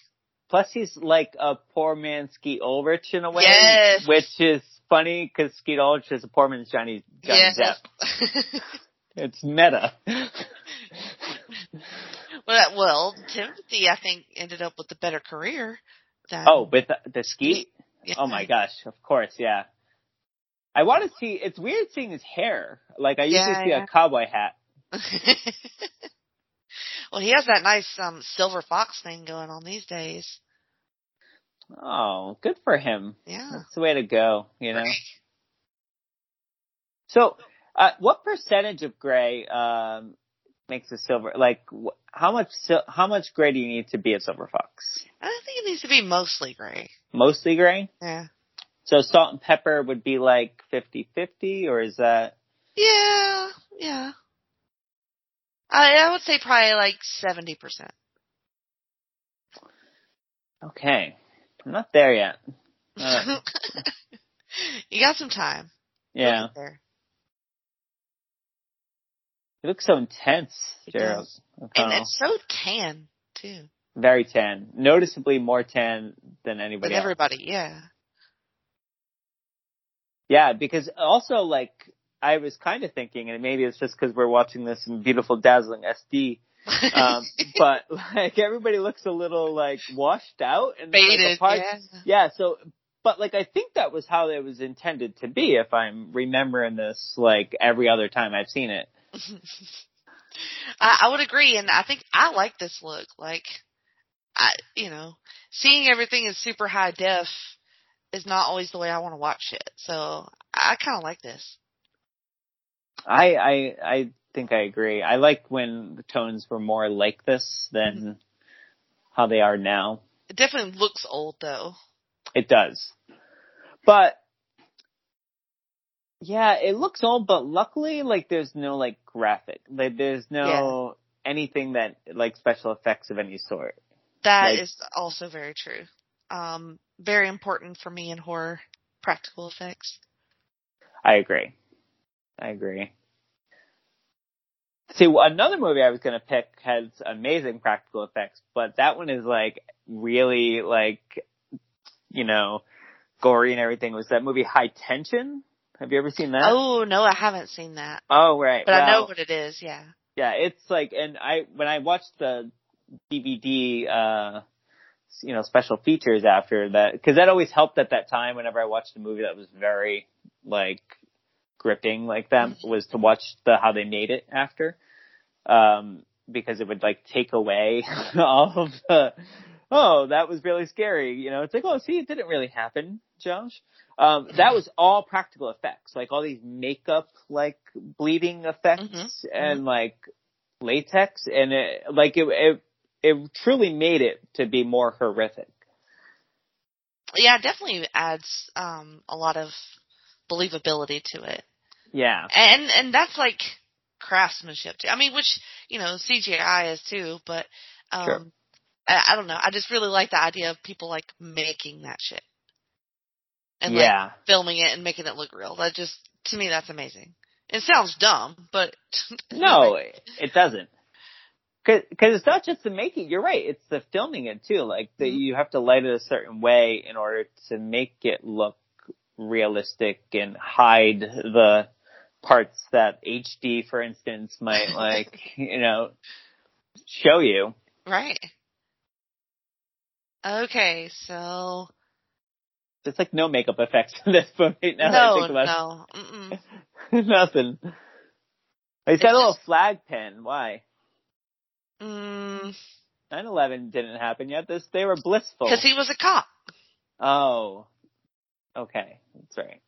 Plus he's like a poor man Skeet Ulrich in a way. Yes. Which is funny because Skeet Ulrich is a poor man's Johnny, Johnny yeah. Depp. It's meta. well, well, Timothy, I think, ended up with a better career. Oh, with the, the Skeet? yeah. Oh my gosh, of course, yeah. I want to see, it's weird seeing his hair. Like I usually Yeah, see yeah. a cowboy hat. well, he has that nice um silver fox thing going on these days. Oh, good for him. Yeah. That's the way to go, you know? So, uh, what percentage of gray, um, makes a silver, like, wh- how much, sil- how much gray do you need to be a silver fox? I think it needs to be mostly gray. Mostly gray? Yeah. So salt and pepper would be like 50-50, or is that, Yeah. Yeah. I I would say probably like seventy percent. okay. I'm not there yet. Uh, you got some time. Yeah. There. looks so intense, Gerald. And it's so tan too. Very tan. Noticeably more tan than anybody With else. everybody, yeah. Yeah, because also like I was kind of thinking, and maybe it's just because we're watching this in beautiful, dazzling SD, um, but like everybody looks a little like washed out and Faded, apart- yeah. yeah. So, but like I think that was how it was intended to be, if I'm remembering this like every other time I've seen it. I, I would agree, and I think I like this look. Like, I, you know, seeing everything in super high def is not always the way I want to watch it. So I kind of like this. I I I think I agree. I like when the tones were more like this than Mm-hmm. how they are now. It definitely looks old though. It does. But yeah, it looks old, but luckily like there's no like graphic. Like there's no anything that like special effects of any sort. That Like- is also very true. Um, very important for me in horror practical effects. I agree. I agree. See, another movie I was gonna pick has amazing practical effects, but that one is like really like, you know, gory and everything. Was that movie High Tension? Have you ever seen that? Oh no, I haven't seen that, Oh, right. but I know what it is. Yeah. Yeah, it's like, and I when I watched the DVD, uh, you know, special features after that, because that always helped at that time. Whenever I watched a movie that was very like gripping like that, was to watch the how they made it after, um, because it would like take away all of the. Oh, that was really scary. You know, it's like, oh, see, it didn't really happen, Josh. Um, that was all practical effects, like all these makeup, like bleeding effects Mhm, and like latex, and it, like it, it, it truly made it to be more horrific. Yeah, it definitely adds um a lot of believability to it. Yeah, And and that's like craftsmanship too. I mean, which, you know, CGI is too, but um Sure. I, I don't know. I just really like the idea of people like making that shit. And like yeah, filming it and making it look real. That just to me that's amazing. It sounds dumb, but no, it doesn't. Cause, cause it's not just the making, you're right, it's the filming it too, like that Mhm. you have to light it a certain way in order to make it look realistic and hide the parts that HD, for instance, might like, you know, show you. right. Okay, so There's like no makeup effects in this movie now that I no, think about no, it. Nothing. They said a little flag pin. Why? Mm, 9-11 didn't happen yet. This, they were blissful. cause he was a cop. Oh. Okay. That's right.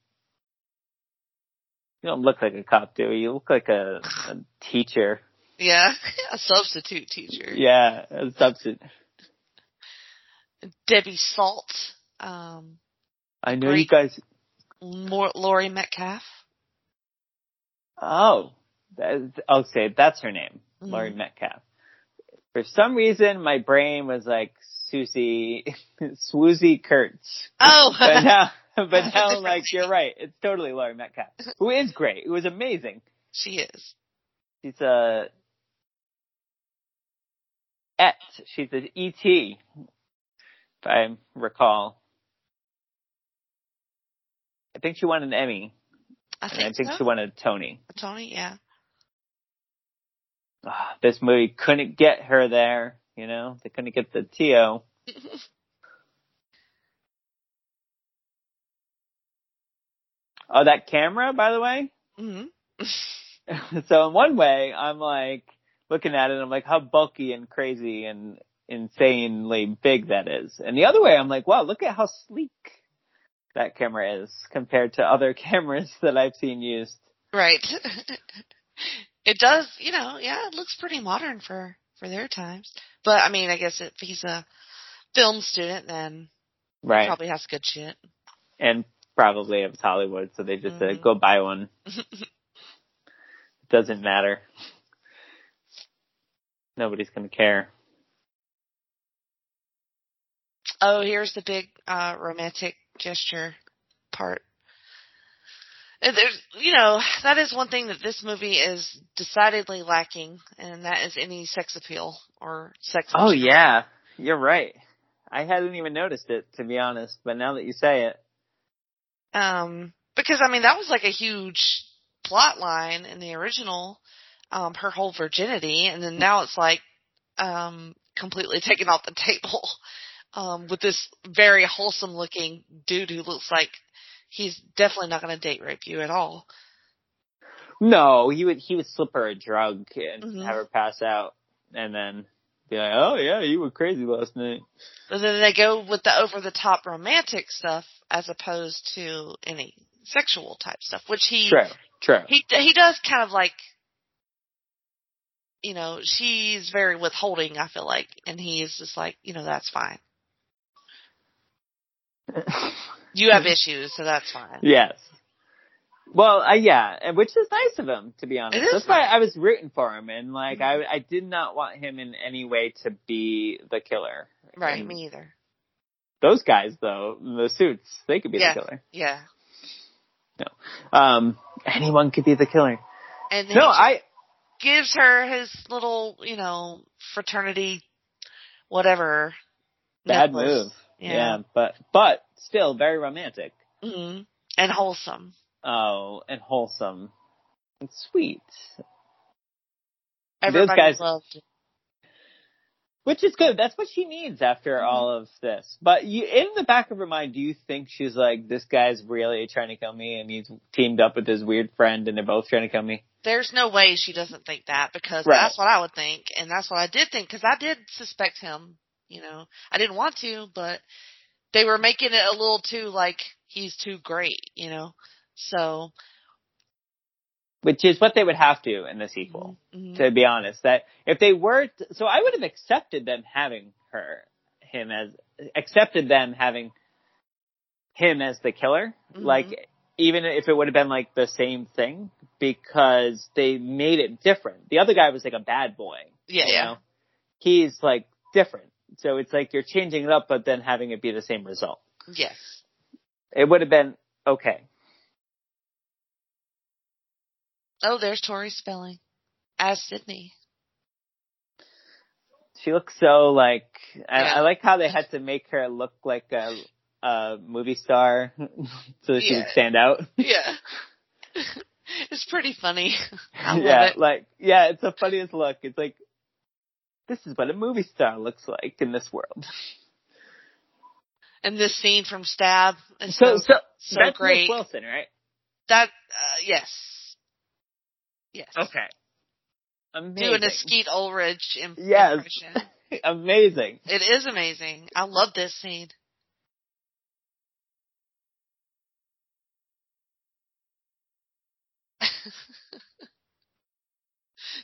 You don't look like a cop, do you? You look like a, a teacher. Yeah, a substitute teacher. Yeah, a substitute. Debbie Salt, um, I know Great. you guys. Mor- Laurie Metcalf. Oh, that I'll say that's her name, Mhm. Laurie Metcalf. For some reason, my brain was like Susie, Swoosie Kurtz. Oh, But now, but now, like you're right, it's totally Laurie Metcalf, who is great. It was amazing. she is. She's a Et. She's an ET, if I recall. I think she won an Emmy, I think, I think so. she won a Tony. Tony, yeah. Ah, this movie couldn't get her there. You know, they couldn't get the TO. Oh, that camera, by the way. hmm so in one way, I'm like looking at it, I'm like, how bulky and crazy and insanely big that is. And the other way, I'm like, wow, look at how sleek that camera is compared to other cameras that I've seen used. Right. it does, you know, yeah, it looks pretty modern for for their times. But I mean, I guess if he's a film student, then he Right. probably has good shit. And probably it was Hollywood, so they just said, Mhm. go buy one. It doesn't matter. Nobody's gonna care. oh, here's the big uh romantic gesture part. And There's, you know, that is one thing that this movie is decidedly lacking, and that is any sex appeal or sex. Oh appeal. yeah, you're right. I hadn't even noticed it, to be honest, but now that you say it, Um, because I mean that was like a huge plot line in the original, um, her whole virginity, and then now it's like, um, completely taken off the table, um, with this very wholesome looking dude who looks like he's definitely not going to date rape you at all. No, he would he would slip her a drug and Mhm. have her pass out, and then be like, "Oh yeah, you were crazy last night." But then they go with the over the top romantic stuff as opposed to any sexual type stuff, which he True, true. he he does kind of like you know, she's very withholding, I feel like, and he's just like, you know, that's fine. You have issues, so that's fine. yes. Well, uh, yeah, and which is nice of him, to be honest. It is That's why. I was rooting for him, and like. I, I did not want him in any way to be the killer. Right, And me either. Those guys, though, the suits, they could be the killer. Yeah. No, um, anyone could be the killer. And No, I, gives her his little, you know, fraternity bad whatever. necklace. move. Yeah. Yeah, but but still very romantic. hmm And wholesome. Oh, and wholesome and sweet, Everybody guys- loved it. which is good. That's what she needs after Mhm. all of this. But you, in the back of her mind, do you think she's like, this guy's really trying to kill me, and he's teamed up with his weird friend, and they're both trying to kill me? There's no way she doesn't think that because Right. that's what I would think, and that's what I did think because I did suspect him. You know, I didn't want to, but they were making it a little too like he's too great. You know, so Which is what they would have to in the sequel. mhm. to be honest. That if they were, t- so I would have accepted them having her, him as, accepted them having him as the killer. Mhm. Like, even if it would have been like the same thing, because they made it different. The other guy was like a bad boy. yeah, you yeah, know? He's like different. So it's like you're changing it up, but then having it be the same result. yes. It would have been okay. Oh, there's Tori Spelling as Sidney. She looks so like I, Yeah. I like how they had to make her look like a, a movie star so that she would stand out. Yeah. it's pretty funny. Yeah, it. like yeah, it's the funniest look. It's like this is what a movie star looks like in this world. And this scene from Stab is So so, so, so that's great. Miss Wilson, right? that uh, yes, yes. Okay. Amazing. Doing a Skeet Ulrich im- Yes. Amazing. It is amazing. I love this scene.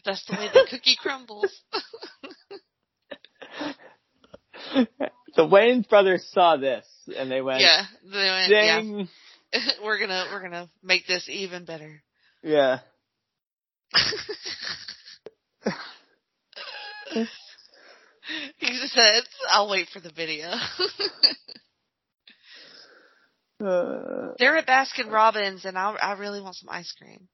That's the way the cookie crumbles. the Wayans brothers saw this and they went, yeah, they went, yeah. we're gonna we're gonna make this even better. Yeah. he said, "I'll wait for the video." Uh, They're at Baskin Robbins, and I I really want some ice cream.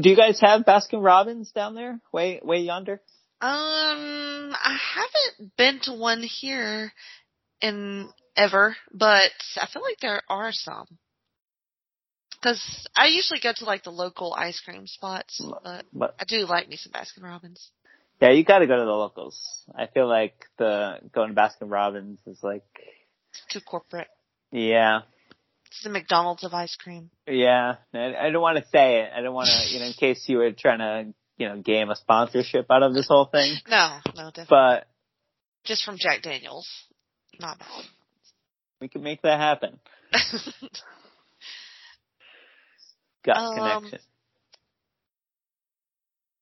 Do you guys have Baskin Robbins down there? Way way yonder? Um, I haven't been to one here in ever, but I feel like there are some. Cause I usually go to like the local ice cream spots, but But I do like me some Baskin Robbins. yeah, you got to go to the locals. I feel like the going to Baskin Robbins is like It's too corporate. yeah. It's the McDonald's of ice cream. Yeah, I, I don't want to say it. I don't want to, you know, in case you were trying to, you know, game a sponsorship out of this whole thing. No, no, definitely. But Just from Jack Daniels. Not bad. we can make that happen. Got Um, connection.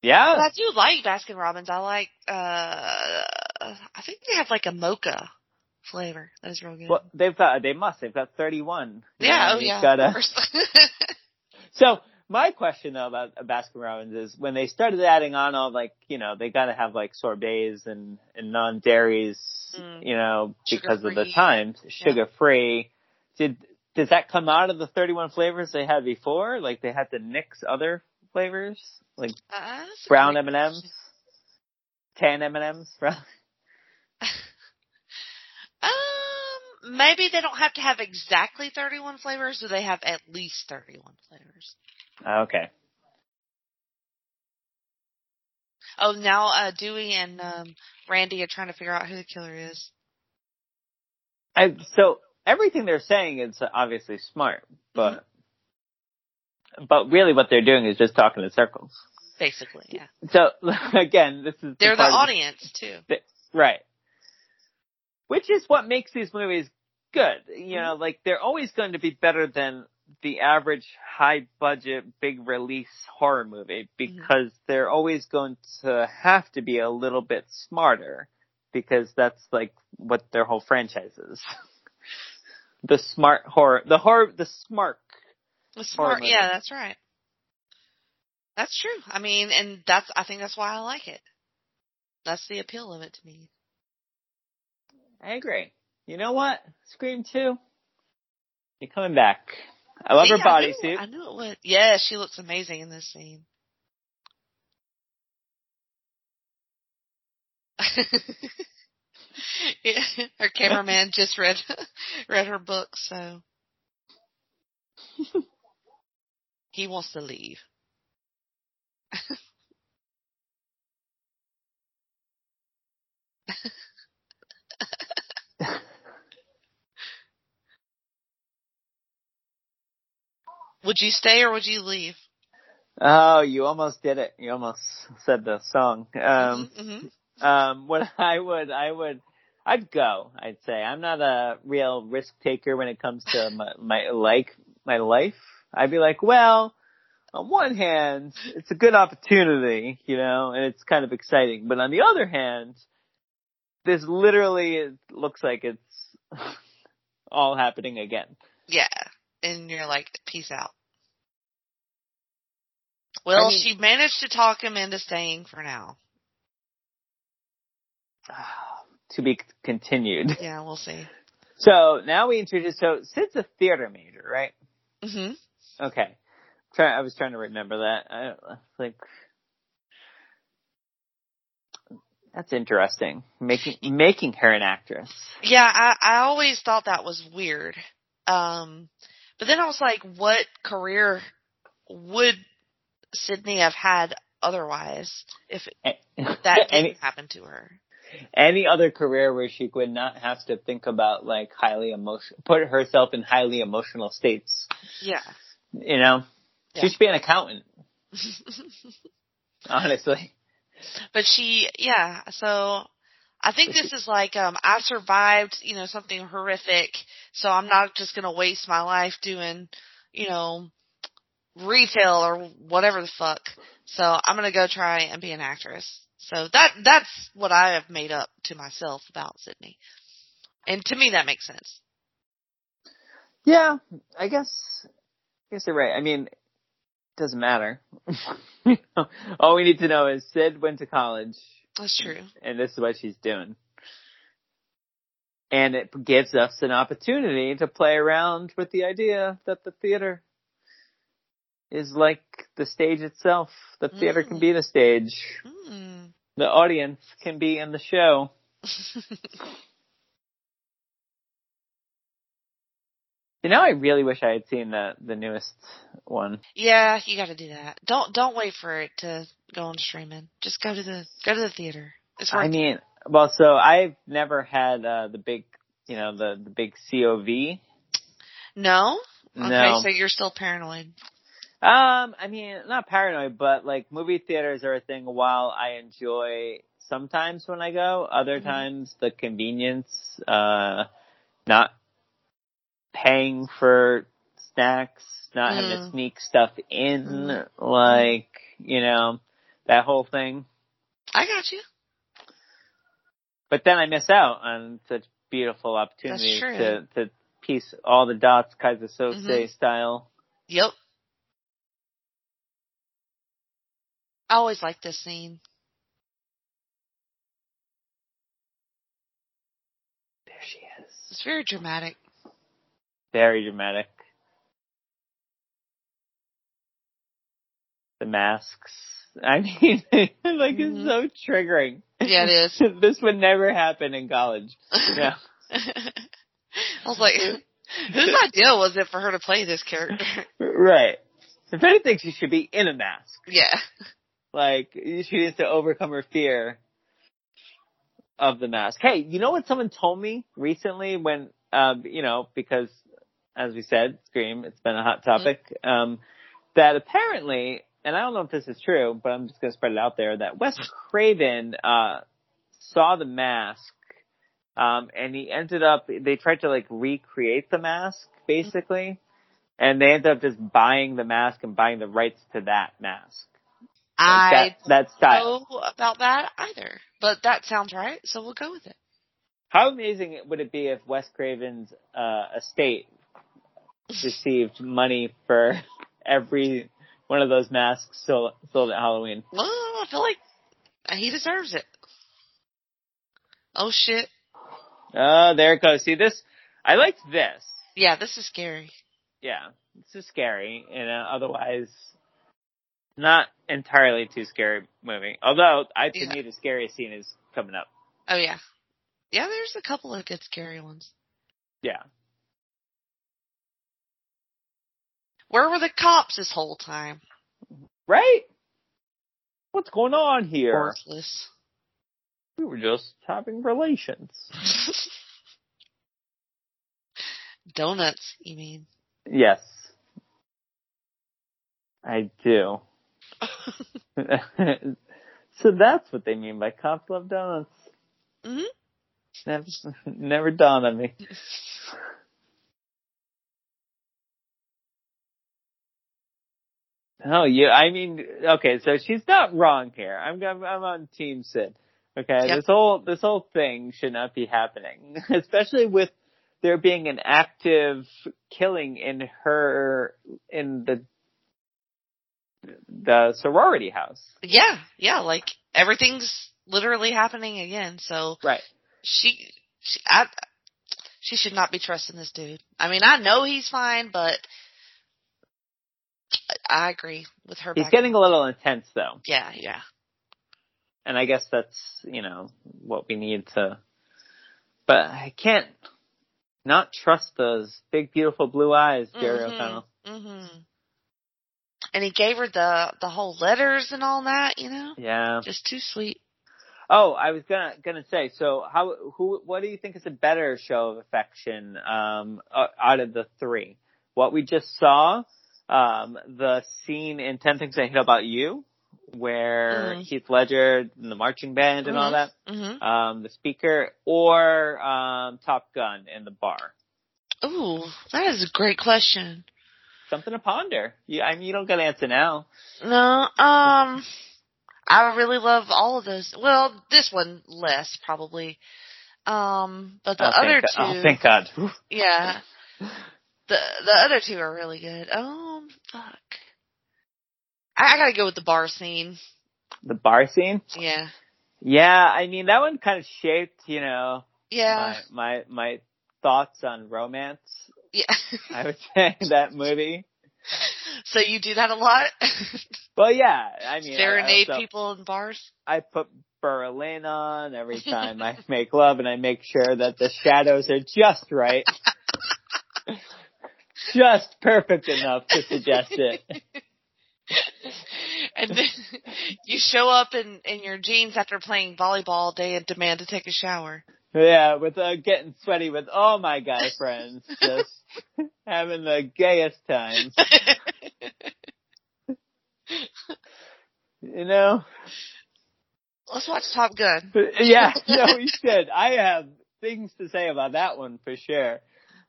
Yeah, I do like Baskin Robbins. I like, uh, I think they have like a mocha flavor. That is real good. well, they've got, they must. They've got 31. yeah, oh yeah. gotta- So my question though about Baskin Robbins is when they started adding on all like you know they got to have like sorbets and and non dairies Mm. you know because of the times sugar free. Did does that come out of the 31 flavors they had before? Like they had to nix other flavors like Uh, brown M and M's, tan M and M's. Um, maybe they don't have to have exactly 31 flavors. but they have at least 31 flavors? Okay. Oh, now uh, Dewey and um, Randy are trying to figure out who the killer is. I so everything they're saying is obviously smart, but but really what they're doing is just talking in circles. Basically, yeah. So again, this is They're the of audience too. Right. Which is what makes these movies good. You mm-hmm. know, like they're always going to be better than the average high budget, big release horror movie mm-hmm. because they're always going to have to be a little bit smarter because that's like what their whole franchise is. the smart horror, the horror, the smart. The smart, yeah, that's right. That's true. I mean, and that's I think that's why I like it. That's the appeal of it to me. I agree. You know what? Scream 2. You're coming back. I love See, her I knew- bodysuit. I knew it would. Yeah, she looks amazing in this scene. yeah, her cameraman just read read her book, so he wants to leave. Would you stay or would you leave? Oh, you almost did it. You almost said the song. Um, Mhm. um, what I would, I would, I'd go. I'd say I'm not a real risk taker when it comes to my, my like my life. I'd be like, well, on one hand, it's a good opportunity, you know, and it's kind of exciting. But on the other hand, this literally it looks like it's all happening again. Yeah. And you're like, peace out. Well, I mean- she managed to talk him into staying for now. to be continued. Yeah, we'll see. So now we introduce. So Sid's a theater major, right? hmm Okay. Try. I was trying to remember that. I like. That's interesting. Making making her an actress. Yeah, I, I always thought that was weird. Um, but then I was like, what career would Sidney have had otherwise if that didn't any happen to her? any other career where she would not have to think about like highly emotion, put herself in highly emotional states. Yeah. You know, Yeah. she should be an accountant. Honestly. but she, yeah, so I think this is like, um, I survived, you know, something horrific, so I'm not just gonna waste my life doing, you know, retail or whatever the fuck. So I'm gonna go try and be an actress. So that, that's what I have made up to myself about Sidney. And to me that makes sense. Yeah, I guess. I guess you're right. I mean, it doesn't matter. You know, All we need to know is Sid went to college, That's true. and this is what she's doing. And it gives us an opportunity to play around with the idea that the theater is like the stage itself. The theater can be the stage. Mm. The audience can be in the show. You know, I really wish I had seen the the newest one. yeah, you gotta do that. Don't, don't wait for it to go on streaming. Just go to the, go to the theater. It's worth I mean, well, so I've never had uh, the big, you know, the the big COV. No? Okay, No. so you're still paranoid. Um, I mean, not paranoid, but like movie theaters are a thing. While I enjoy sometimes when I go, other Mhm. times the convenience, uh, not paying for snacks, not having to Mm. sneak stuff in, Mm. like you know, that whole thing. I got you. But then I miss out on such beautiful opportunities to to piece all the dots, Keyser Söze Mhm. style. Yep. I always like this scene. There she is. It's very dramatic. Very dramatic. The masks. I mean, like it's so triggering. Yeah, it is. this would never happen in college. Yeah. I was like, whose idea was it for her to play this character? right. If anything, she should be in a mask. yeah. Like she needs to overcome her fear of the mask. Hey, you know what someone told me recently when um, you know, because as we said, Scream, it's been a hot topic. Um that apparently, and I don't know if this is true, but I'm just going to spread it out there that Wes Craven uh, saw the mask, um, and he ended up. They tried to like recreate the mask basically, and they ended up just buying the mask and buying the rights to that mask. I that, that style. don't know about that either, but that sounds right, so we'll go with it. How amazing would it be if Wes Craven's uh, estate received money for every one of those masks sold, sold at Halloween? Well, I feel like he deserves it. Oh shit. Oh, there it goes. See this? I liked this. Yeah, this is scary. Yeah, this is scary, and uh, otherwise not entirely too scary movie. Although I to Yeah. me the scariest scene is coming up. Oh yeah. Yeah, there's a couple of good scary ones. Yeah. Where were the cops this whole time? Right? What's going on here? Worthless. We were just having relations. Donuts, you mean? Yes. I do. so that's what they mean by cops love donuts. Mhm. Never, never dawned on me. Oh, you, I mean, okay, so she's not wrong here. I'm, I'm, I'm on team Sid. Okay, Yep. this whole, this whole thing should not be happening. Especially with there being an active killing in her, in the, the sorority house. Yeah, yeah, like everything's literally happening again. So Right. she, she, I, she should not be trusting this dude. I mean, I know he's fine, but I agree with her. He's getting a little intense though. Yeah, yeah. and I guess that's you know what we need to. But I can't not trust those big, beautiful blue eyes, Jerry Mhm, O'Connell. mhm. And he gave her the the whole letters and all that, you know, Yeah. just too sweet. Oh, I was gonna gonna say. So, how who what do you think is a better show of affection um, out of the three? What we just saw, um, the scene in Ten Things I Hate About You, where Mhm. Heath Ledger and the marching band and all that, Mhm. um, the speaker, or um, Top Gun in the bar. Ooh, that is a great question. something to ponder. You, I mean, you don't got to answer now. No, um, I really love all of those. Well, this one less probably. Um, but the oh, other two. two, Oh, thank God. Yeah, the the other two are really good. Um, fuck. I, I gotta go with the bar scene. The bar scene. Yeah, Yeah, I mean that one kind of shaped, you know, yeah, my my my thoughts on romance. yeah. I would say that movie. so you do that a lot? Well, yeah, I mean, Serenade I, also- people in bars? I put Berlin on every time I make love, and I make sure that the shadows are just right, just perfect enough to suggest it. and then you show up in, in your jeans after playing volleyball all day and demand to take a shower. Yeah, with uh, getting sweaty with all my guy friends, just having the gayest times. You know? Let's watch Top Gun. Yeah, no, we should. I have things to say about that one for sure.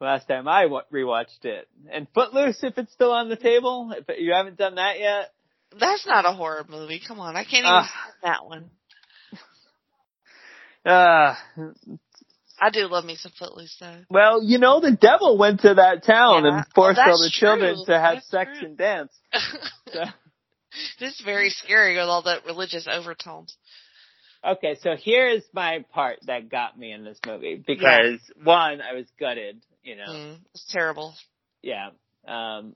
Last time I wa- rewatched it, and Footloose, if it's still on the table, if you haven't done that yet. That's not a horror movie. Come on, I can't even stand that one. Uh, I do love me some Footloose though. well, you know, the devil went to that town Yeah. and forced Oh, all the children to have That's sex true. and dance. So- this is very scary with all that religious overtones. Okay, so here's my part that got me in this movie because one, I was gutted, you know, Mm, it's terrible. yeah, um,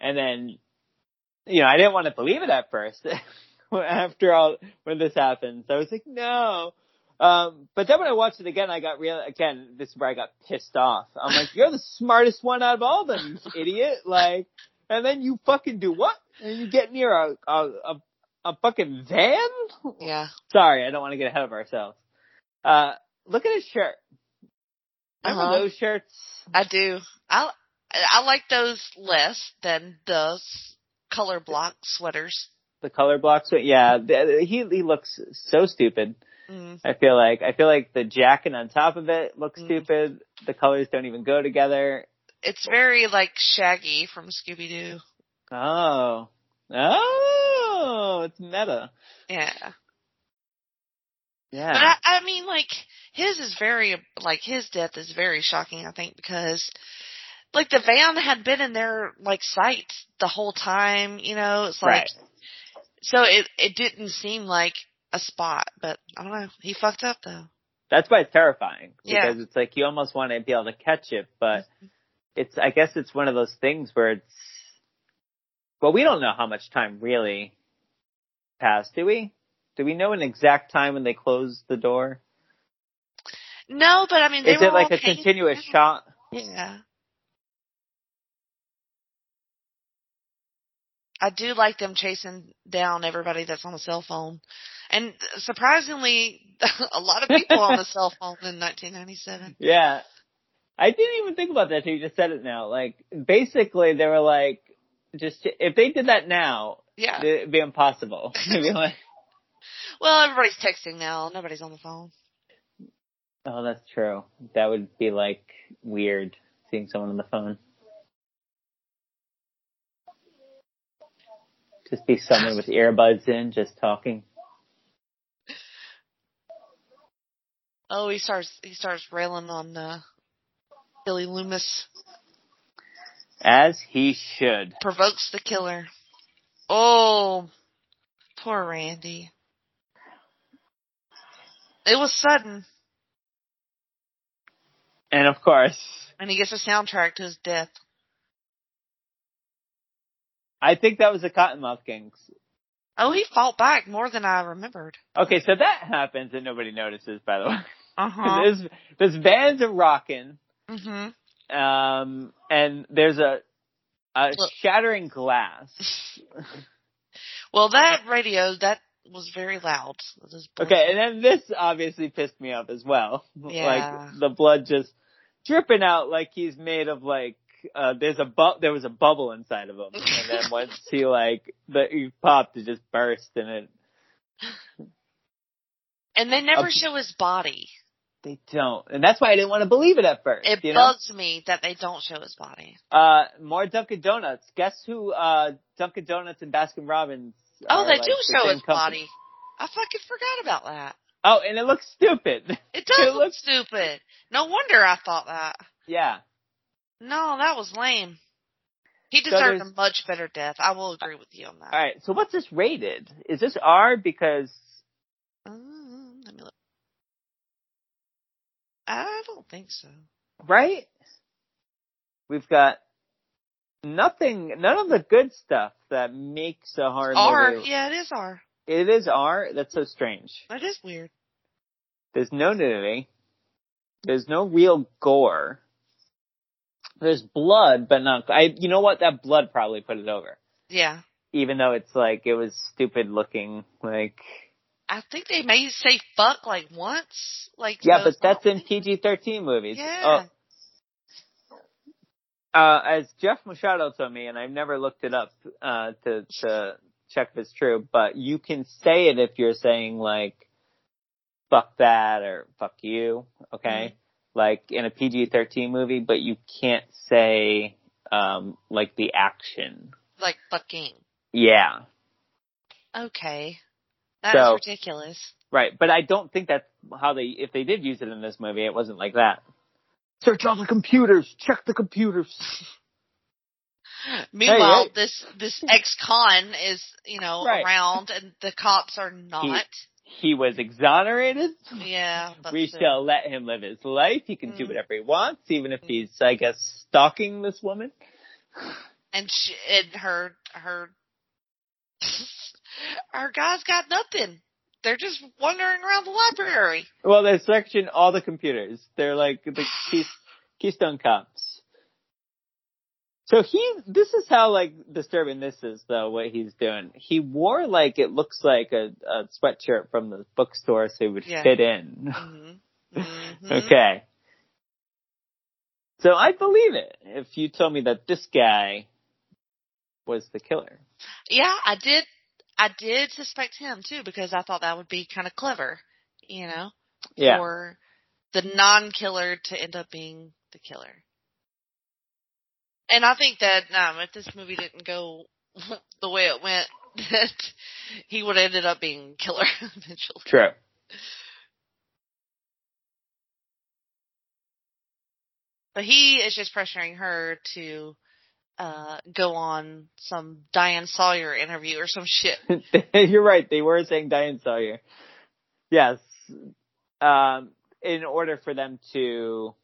and then, you know, I didn't want to believe it at first. After all, when this happens, I was like, no. Um, but then when I watched it again, I got real. Again, this is where I got pissed off. I'm like, you're the smartest one out of all of them, you idiot! Like, and then you fucking do what? And you get near a a a, a fucking van? Yeah. Sorry, I don't want to get ahead of ourselves. Uh, look at his shirt. Remember Uh-huh. those shirts? I do. I I like those less than the color block sweaters. the color blocks. Yeah, the- he he looks so stupid. Mm. I feel like I feel like the jacket on top of it looks Mm. stupid. The colors don't even go together. It's very like Shaggy from Scooby Doo. Oh, oh, it's meta. Yeah. Yeah, But I, I mean, like his is very like his death is very shocking. I think because like the van had been in their like sight the whole time. You know, it's like right. so it it didn't seem like a spot. But I don't know. He fucked up though. That's why it's terrifying Yeah. because it's like you almost want to be able to catch it, but mm-hmm. it's I guess it's one of those things where it's well, we don't know how much time really passed, do we? Do we know an exact time when they closed the door? No, but I mean, they Is were it like a paying continuous shot? Yeah. I do like them chasing down everybody that's on a cell phone. And surprisingly, a lot of people on a cell phone in 1997. Yeah. I didn't even think about that till you just said it now. Like, basically they were like, just, if they did that now, Yeah. it'd be impossible. It'd be like, Well, everybody's texting now. Nobody's on the phone. Oh, that's true. That would be like weird seeing someone on the phone. Just be someone with earbuds in, just talking. Oh, he starts, he starts railing on, uh, Billy Loomis. As he should. Provokes the killer. Oh, poor Randy. It was sudden. And of course, And he gets a soundtrack to his death. I think that was the Kottonmouth Kings. Oh, he fought back more than I remembered. Okay, so that happens and nobody notices, by the way. Uh There's, there's bands of rocking, hmm um, and there's a, a Look. shattering glass. Well, that radio that was very loud. Okay, and then this obviously pissed me off as well. Yeah. Like the blood just dripping out like he's made of like uh there's a bu- there was a bubble inside of him, and then once he like the he popped, it just burst, and it and they never a- show his body. they don't, and that's why I didn't want to believe it at first. It you know? bugs me that they don't show his body. Uh, more Dunkin' Donuts. Guess who? Uh, Dunkin' Donuts and Baskin Robbins. Oh, they like, do the show his company. body. I fucking forgot about that. Oh, and it looks stupid. It does It look looks- stupid. No wonder I thought that. yeah. No, that was lame. He So deserved a much better death. I will agree with you on that. All right. So what's this rated? Is this R because Um, let me look. I don't think so. right? We've got nothing, none of the good stuff that makes a horror R, movie. yeah, it is R. It is R. That's so strange. That is weird. There's no nudity. There's no real gore. There's blood, but not. I. You know what? That blood probably put it over. Yeah. Even though it's like it was stupid looking. Like I think they may say fuck like once. Like yeah, but that's in PG-13 movies. Yeah. Oh, uh, as Jeff Machado told me, and I've never looked it up uh, to to check if it's true, but you can say it if you're saying like "fuck that" or "fuck you," okay? Like in a PG-13 movie, but you can't say um, like the action. Like fucking. Yeah, Okay. That is So- ridiculous. right. But I don't think that's how they. If they did use it in this movie, it wasn't like that. Search all the computers. Check the computers. Meanwhile, hey. this this ex-con is you know Right. around, and the cops are not. He was exonerated. yeah, we still. shall let him live his life. He can do Mm. whatever he wants, even if he's, I guess, stalking this woman. and she, and her her our guys got nothing. They're just wandering around the library. Well, they're searching all the computers. They're like the Keys- Keystone Cops. So he, this is how like disturbing this is though, what he's doing. He wore like, it looks like a, a sweatshirt from the bookstore so it would Yeah. fit in. hmm hmm Okay. So I believe it if you told me that this guy was the killer. Yeah, I did. I did suspect him too because I thought that would be kind of clever, you know, Yeah. for the non-killer to end up being the killer. And I think that um, if this movie didn't go the way it went, that he would have ended up being killer eventually. True. But he is just pressuring her to uh go on some Diane Sawyer interview or some shit. You're right. They were saying Diane Sawyer. Yes. Um, in order for them to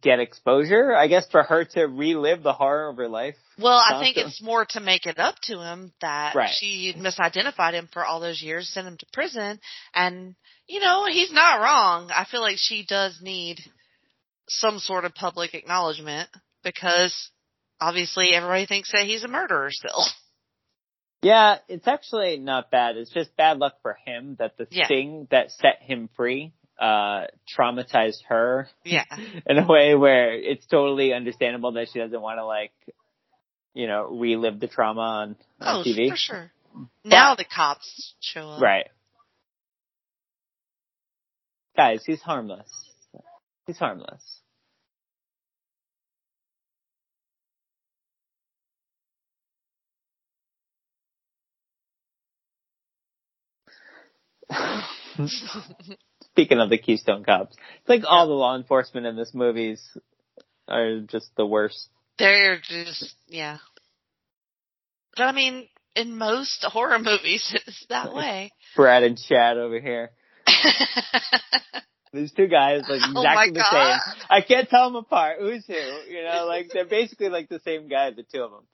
get exposure, I guess for her to relive the horror of her life. Well, I think it's more to make it up to him that Right. she misidentified him for all those years, sent him to prison, and you know he's not wrong. I feel like she does need some sort of public acknowledgement because obviously everybody thinks that he's a murderer still. Yeah, it's actually not bad. It's just bad luck for him that the Yeah. thing that set him free uh traumatized her Yeah, in a way where it's totally understandable that she doesn't want to like you know relive the trauma on, on oh TV. for sure. Now the cops show up. Right. Guys, he's harmless. He's harmless. Speaking of the Keystone Cops, it's like all the law enforcement in this movies are just the worst. They're just yeah. But I mean, in most horror movies, it's that way. Brad and Chad over here. These two guys look oh exactly Oh the God. same. I can't tell them apart. Who's who? You know, like they're basically like the same guy, the two of them.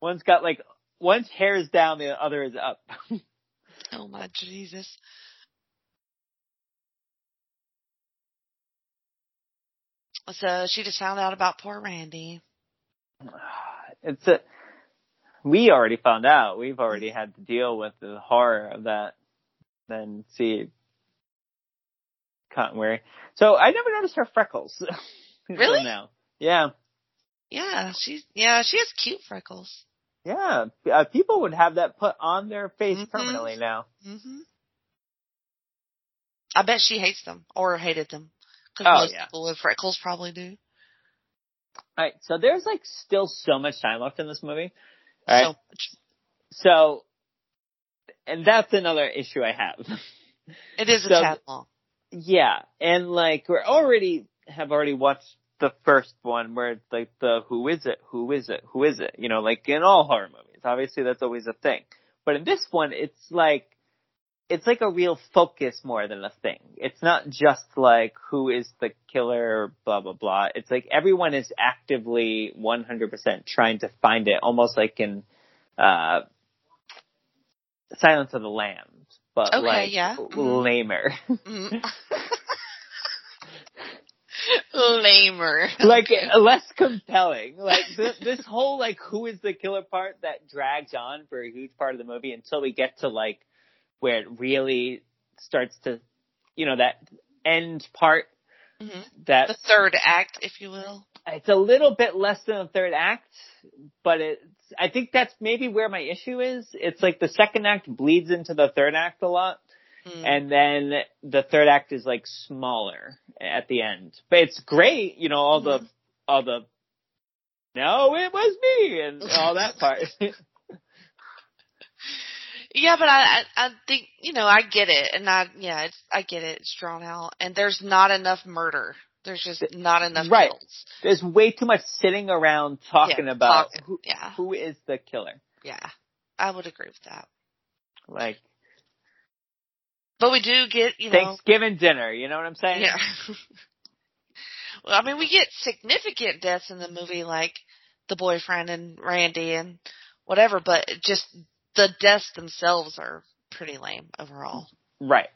One's got like one's hair is down, the other is up. Oh my Jesus. So she just found out about poor Randy. it's a. We already found out. We've already had to deal with the horror of that. Then see, Cotton Weary. So I never noticed her freckles. Really? Now, yeah. Yeah, she's yeah, she has cute freckles. Yeah, uh, people would have that put on their face Mhm. permanently now. Mhm. I bet she hates them or hated them. Because Oh, most yeah. people with freckles probably do. All right, so there's like still so much time left in this movie. All right, So much. so, and that's another issue I have. It is a So- tad long. yeah, and like we're already have already watched the first one where it's like the who is it, who is it, who is it, you know, like in all horror movies. Obviously, that's always a thing, but in this one, it's like it's like a real focus more than a thing. It's not just like who is the killer, blah blah blah. It's like everyone is actively 100% trying to find it, almost like in uh, Silence of the Lambs, but Okay, like yeah. Mhm. lamer. Mhm. Lamer. like less compelling. Like this, this whole like who is the killer part that drags on for a huge part of the movie until we get to like where it really starts to, you know, that end part. Mhm. That the third act, if you will. it's a little bit less than the third act, but it's. I think that's maybe where my issue is. It's like the second act bleeds into the third act a lot. Mm. and then the third act is like smaller at the end. But it's great, you know, all the all the no, it was me and all that part. Yeah, but I, I I think you know I get it, and I yeah it's I get it. It's drawn out, and there's not enough murder. There's just not enough Right. kills. There's way too much sitting around talking Yeah, about talking. who, Yeah, who is the killer. yeah, I would agree with that. Like But we do get you know Thanksgiving dinner, you know what I'm saying? yeah. well, I mean we get significant deaths in the movie, like the boyfriend and Randy and whatever, but just the deaths themselves are pretty lame overall. Right.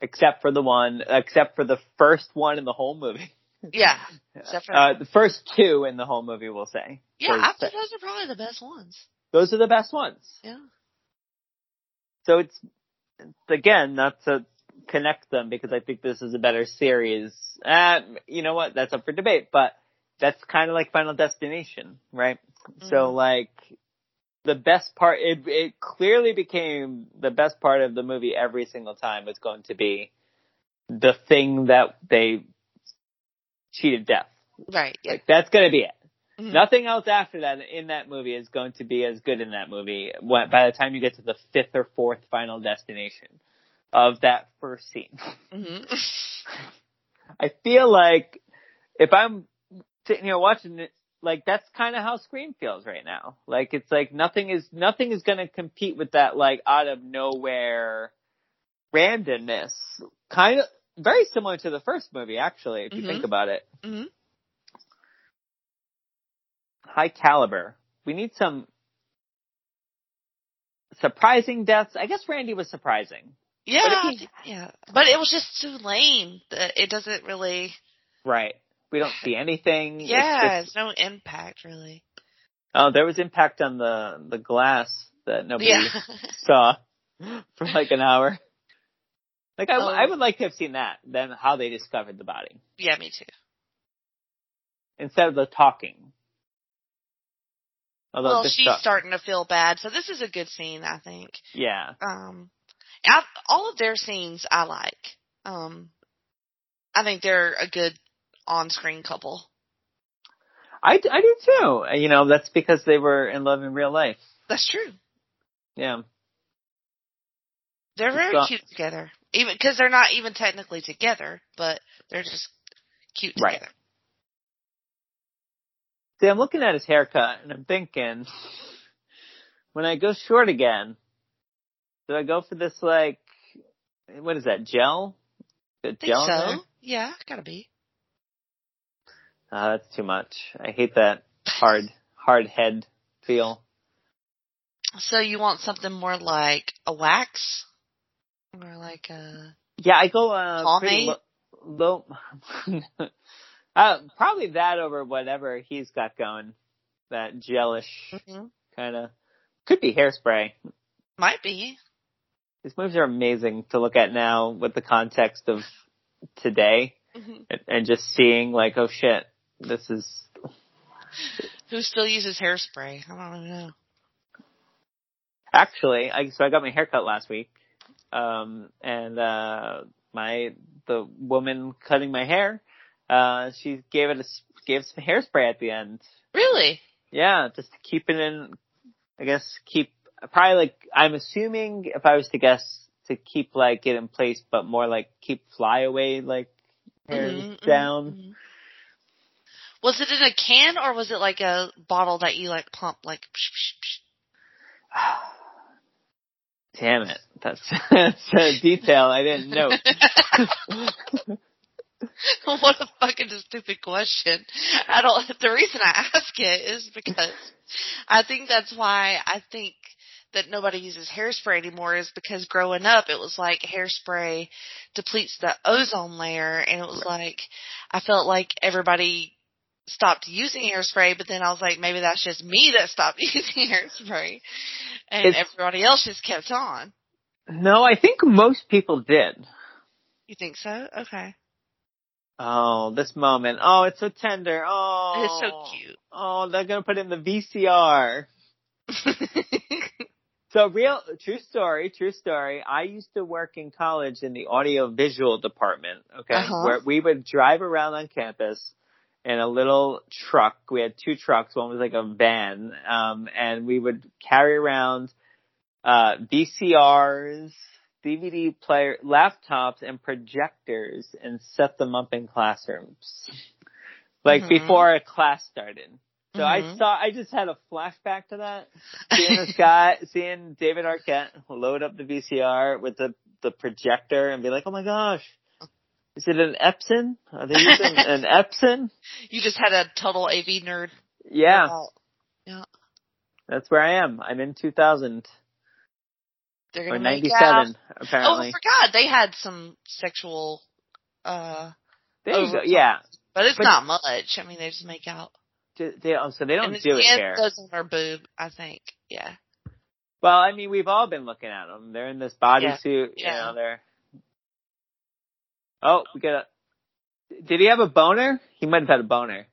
Except for the one, except for the first one in the whole movie. Yeah, except for Uh, the first two in the whole movie, we'll say. yeah, I think those are probably the best ones. Those are the best ones. Yeah. So it's again not to connect them because I think this is a better series. Uh, you know what? That's up for debate. But that's kind of like Final Destination, right? So Mhm. like the best part, it it clearly became the best part of the movie every single time was going to be the thing that they cheated death. Right. Yeah. Like that's gonna be it. Mhm. Nothing else after that in that movie is going to be as good in that movie. By the time you get to the fifth or fourth Final Destination of that first scene. hmm I feel like if I'm sitting here watching it, like that's kind of how Scream feels right now. Like it's like nothing is nothing is going to compete with that like out of nowhere randomness. Kind of very similar to the first movie, actually, if you Mhm. think about it. hmm High caliber. We need some surprising deaths. I guess Randy was surprising. Yeah. But he- yeah. But it was just too lame that it doesn't really. Right. We don't see anything. It's Yeah. just- It's no impact really. oh, there was impact on the the glass that nobody Yeah. saw for like an hour. Like I, Oh. I would like to have seen that. Then how they discovered the body yeah. Me too. instead of the talking. Although well, she's stuff- starting to feel bad, so this is a good scene, I think. yeah, Um, I, all of their scenes I like. Um, I think they're a good on-screen couple. I, I do too. You know, that's because they were in love in real life. That's true. Yeah, They're very cute together, even because they're not even technically together, but they're just cute Right. together. See, I'm looking at his haircut and I'm thinking, when I go short again, do I go for this like, what is that, gel? The think gel so. there? Yeah, gotta be. Ah, that's too much. I hate that hard, hard head feel. So you want something more like a wax, or like a Yeah, I go uh pretty Pomade? low. uh, probably that over whatever he's got going. That gelish kind of could be hairspray. might be. These movies are amazing to look at now with the context of today Mhm. and, and just seeing like, oh shit, this is Who still uses hairspray? I don't know. actually. I so I got my haircut last week, um, and uh, my the woman cutting my hair, uh, she gave it a gave some hairspray at the end. Really? Yeah, just to keep it in. I guess keep probably like I'm assuming if I was to guess to keep like it in place, but more like keep flyaway like hairs Mhm, mhm, down. mhm. Was it in a can or was it like a bottle that you like pump like? Psh, psh, Damn it, that's that's a detail I didn't know. what a fucking stupid question. I don't. The reason I ask it is because I think that's why I think that nobody uses hairspray anymore is because growing up it was like hairspray depletes the ozone layer and it was like I felt like everybody stopped using hairspray but then I was like maybe that's just me that stopped using hairspray and It's- everybody else just kept on. no, I think most people did. You think so? Okay. Oh, this moment. Oh, it's so tender. Oh, It's so cute. Oh, they're gonna put it in the VCR. So real, true story, true story. I used to work in college in the audio visual department, okay, Uh-huh. where we would drive around on campus in a little truck. We had two trucks. One was like a van, um, and we would carry around, uh, VCRs, DVD player, laptops, and projectors and set them up in classrooms. Like Mhm. before a class started. So I Mhm. saw, I just had a flashback to that. Seeing this guy, seeing David Arquette load up the VCR with the, the projector and be like, oh my gosh, is it an Epson? Are they using an Epson? you just had a total AV nerd. Yeah, about- that's where I am. I'm in 2000 They're or gonna make out. 97 Oh, I apparently. forgot they had some sexual, uh, there you go. Yeah. but it's But- not much. I mean, they just make out. They, oh, so they don't and his do it here. goes on her boob, I think. Yeah. Well, I mean, we've all been looking at them. They're in this bodysuit. Yeah. You know, they're. Oh, we got a. Did he have a boner? He might have had a boner.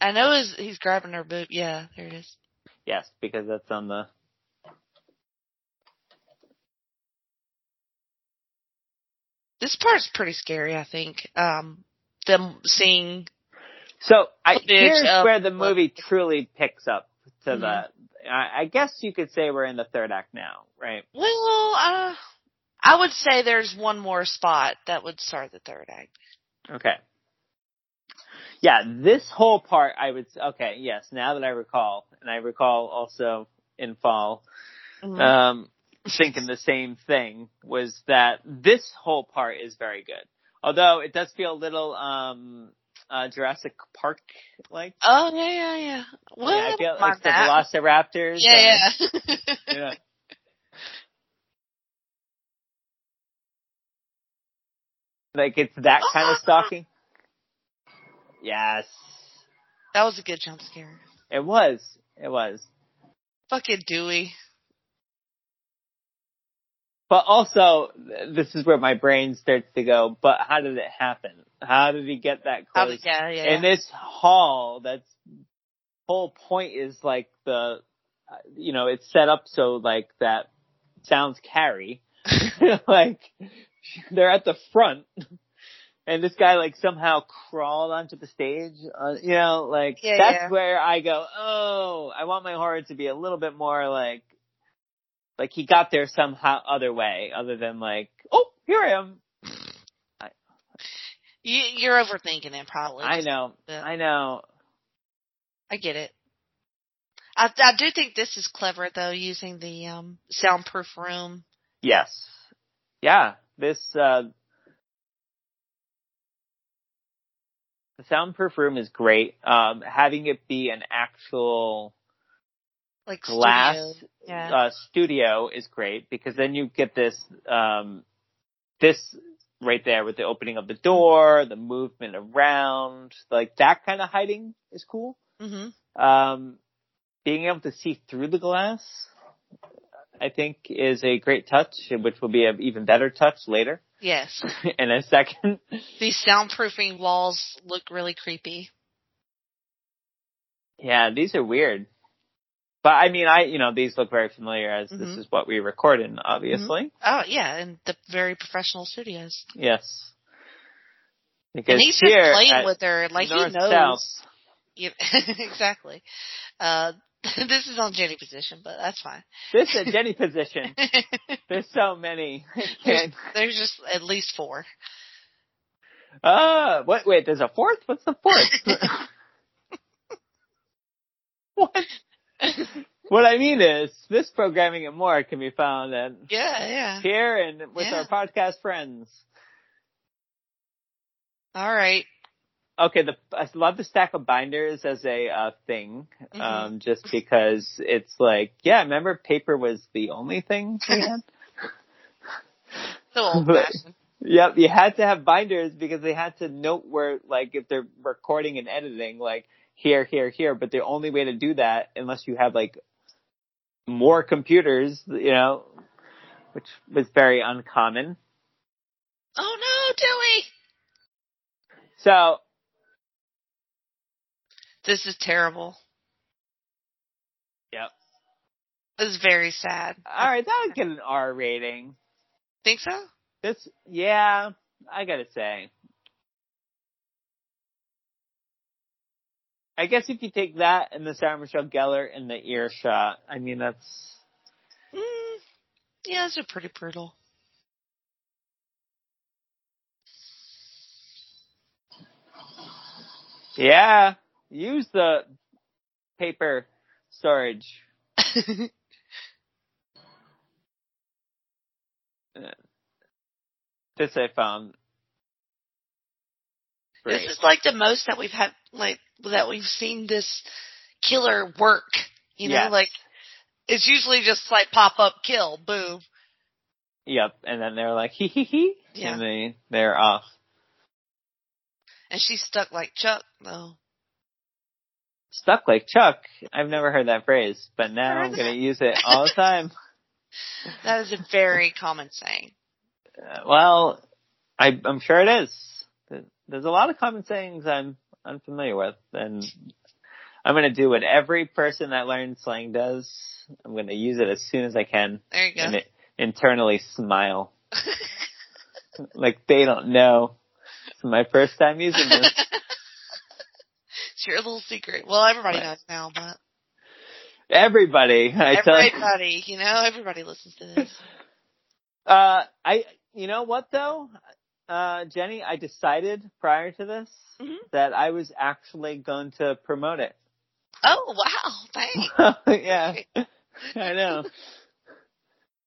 I know he's, he's grabbing her boob. Yeah, there it is. Yes, because that's on the. This part's pretty scary, I think. Um, them seeing, So I here's of- where the movie truly picks up to Mhm. the. I, I guess you could say we're in the third act now, right? well, uh, I would say there's one more spot that would start the third act. Okay. Yeah, this whole part I would okay, yes, now that I recall, and I recall also in fall, Mhm. um, thinking the same thing was that this whole part is very good. Although it does feel a little, um, uh, Jurassic Park like. oh, yeah, yeah, yeah. Well, yeah, I feel like the. Velociraptors. Yeah, yeah. know. Like it's that kind of stalking. Yes, that was a good jump scare. it was. It was. Fucking Dewey. But also, this is where my brain starts to go. But how did it happen? How did he get that close? did- yeah, yeah. In this hall, that's whole point is like the, you know, it's set up so like that sounds carry. like they're at the front, and this guy like somehow crawled onto the stage. Uh, you know, like Yeah, that's yeah. where I go. Oh, I want my horror to be a little bit more like, like he got there somehow other way, other than like, oh, here I am. You, you're overthinking it, probably. I know, I know. I get it. I, I do think this is clever though, using the um soundproof room. Yes. Yeah. This uh the soundproof room is great. Um having it be an actual Like glass studio. Yeah. uh studio is great because then you get this um this right there with the opening of the door, the movement around, like that kind of hiding is cool. mhm. Um, being able to see through the glass, I think, is a great touch, which will be an even better touch later Yes. in a second. These soundproofing walls look really creepy. Yeah, these are weird. But I mean, I, you know, these look very familiar as this Mhm. is what we record in, obviously. Oh yeah, in the very professional studios. Yes. Because and he's here just playing with her, like North he knows. South, Yeah, exactly. Uh, this is on Jenny position, but that's fine. this is a Jenny position. There's so many. there's, there's just at least four. Ah, what? Wait, there's a fourth. What's the fourth? what? What I mean is, this programming and more can be found at Yeah, yeah. here and with Yeah. our podcast friends. All right. Okay, the I love the stack of binders as a uh, thing, Mhm. um, just because it's like, yeah, remember paper was the only thing we had. So old fashioned. Yep, you had to have binders because they had to note where, like, if they're recording and editing, like, here, here, here, but the only way to do that, unless you have, like, more computers, you know, which was very uncommon. Oh no, Dewey! So, This is terrible. yep. This is very sad. Alright, that would get an R rating. Think so? This, yeah, I gotta say. I guess if you take that and the Sarah Michelle Gellar and the earshot, I mean, that's, Mm, yeah, those are pretty brutal. yeah, use the paper storage. This I found. This is like the most that we've had, like that we've seen this killer work. You know, Yes. like it's usually just like pop up, kill, boom. Yep, and then they're like hee hee hee, Yeah. and they they're off. And she's stuck like Chuck, though. Stuck like Chuck. I've never heard that phrase, but now I'm gonna use it all the time. That is a very common saying. Uh, well, I, I'm sure it is. There's a lot of common sayings I'm unfamiliar with, and I'm gonna do what every person that learns slang does. I'm gonna use it as soon as I can There you go. and internally smile. like they don't know. It's my first time using this. it's your little secret. Well, everybody knows now, but Everybody, I tell you. everybody, you know, everybody listens to this. Uh, I, you know what though, uh, Jenny, I decided prior to this Mhm. that I was actually going to promote it. Oh wow, thanks. yeah, I know.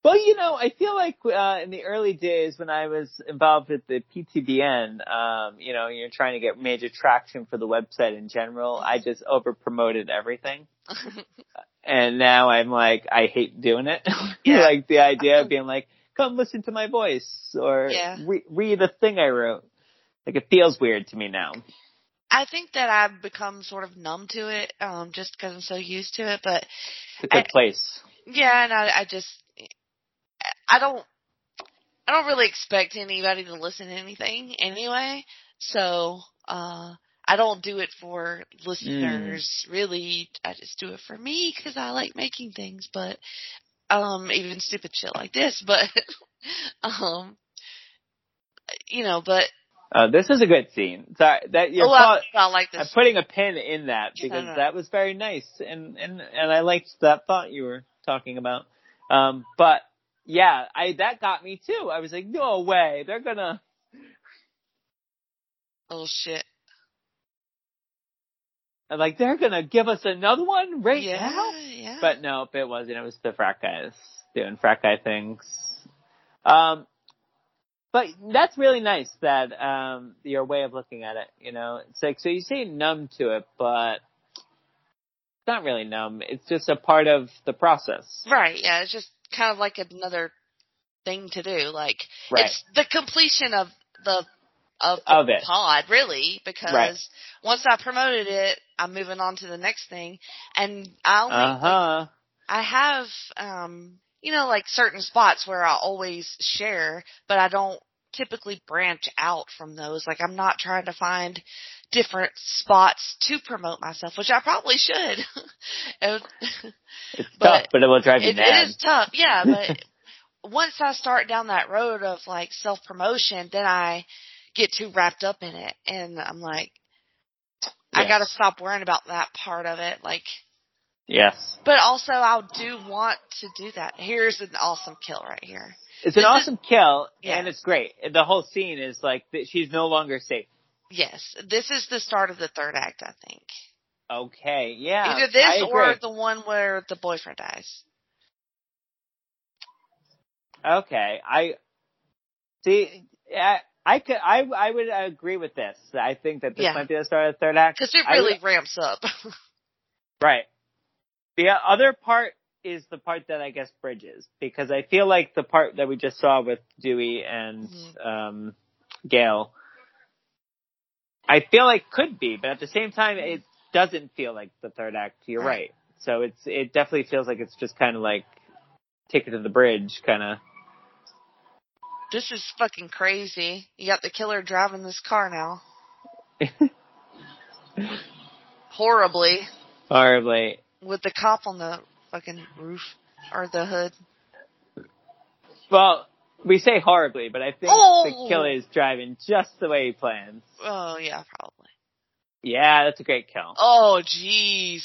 Well, you know, I feel like uh, in the early days when I was involved with the PTBN, um, you know, you're trying to get major traction for the website in general. I just over promoted everything, and now I'm like, I hate doing it. Yeah. like the idea of being like, come listen to my voice or Yeah. re- read a thing I wrote. Like it feels weird to me now. I think that I've become sort of numb to it, um, just because I'm so used to it. But It's a good I- place. yeah, and I, I just, I don't, I don't really expect anybody to listen to anything anyway. So, uh, I don't do it for listeners. Really, I just do it for me because I like making things. But, um, even stupid shit like this. But, um, you know, but Uh, this is a good scene. Sorry, that your oh, I, thought, like I'm putting a pin in that No, because no. that was very nice and, and, and I liked that thought you were talking about. Um, but yeah, I, that got me too. I was like, no way. They're gonna, Oh shit. Like, they're gonna give us another one right yeah, now? yeah. But nope, it wasn't. It was the frat guys doing frat guy things. Um, but that's really nice that, um, your way of looking at it, you know, it's like, so you say numb to it, but it's not really numb. It's just a part of the process. Right, yeah, it's just kind of like another thing to do. Like Right. it's the completion of the of the Of it. pod, really, because Right. once I promoted it, I'm moving on to the next thing. And I only Uh huh. I have um you know, like certain spots where I always share, but I don't typically branch out from those. Like I'm not trying to find different spots to promote myself, which I probably should. It- It's But tough, but it will drive you it, mad. it is tough, yeah, but once I start down that road of like self promotion, then I get too wrapped up in it and I'm like, I gotta stop worrying about that part of it. Like, Yes. but also I do want to do that. Here's an awesome kill right here. It's an This is- awesome kill, Yeah. and it's great. The whole scene is like, she's no longer safe. Yes, this is the start of the third act, I think. Okay, yeah. Either this or the one where the boyfriend dies. Okay, I see. I, I could, I, I would agree with this. I think that this Yeah. might be the start of the third act. Cause it really would- ramps up. right. The other part is the part that I guess bridges because I feel like the part that we just saw with Dewey and Mhm. um, Gail, I feel like could be, but at the same time, it doesn't feel like the third act. You're Right. right. So it's it definitely feels like it's just kind of like ticket to the bridge, kind of. This is fucking crazy. You got the killer driving this car now. Horribly. Horribly. With the cop on the fucking roof. Or the hood. Well, we say horribly, but I think Oh! the killer is driving just the way he plans. Oh yeah, probably. Yeah, that's a great kill. Oh jeez.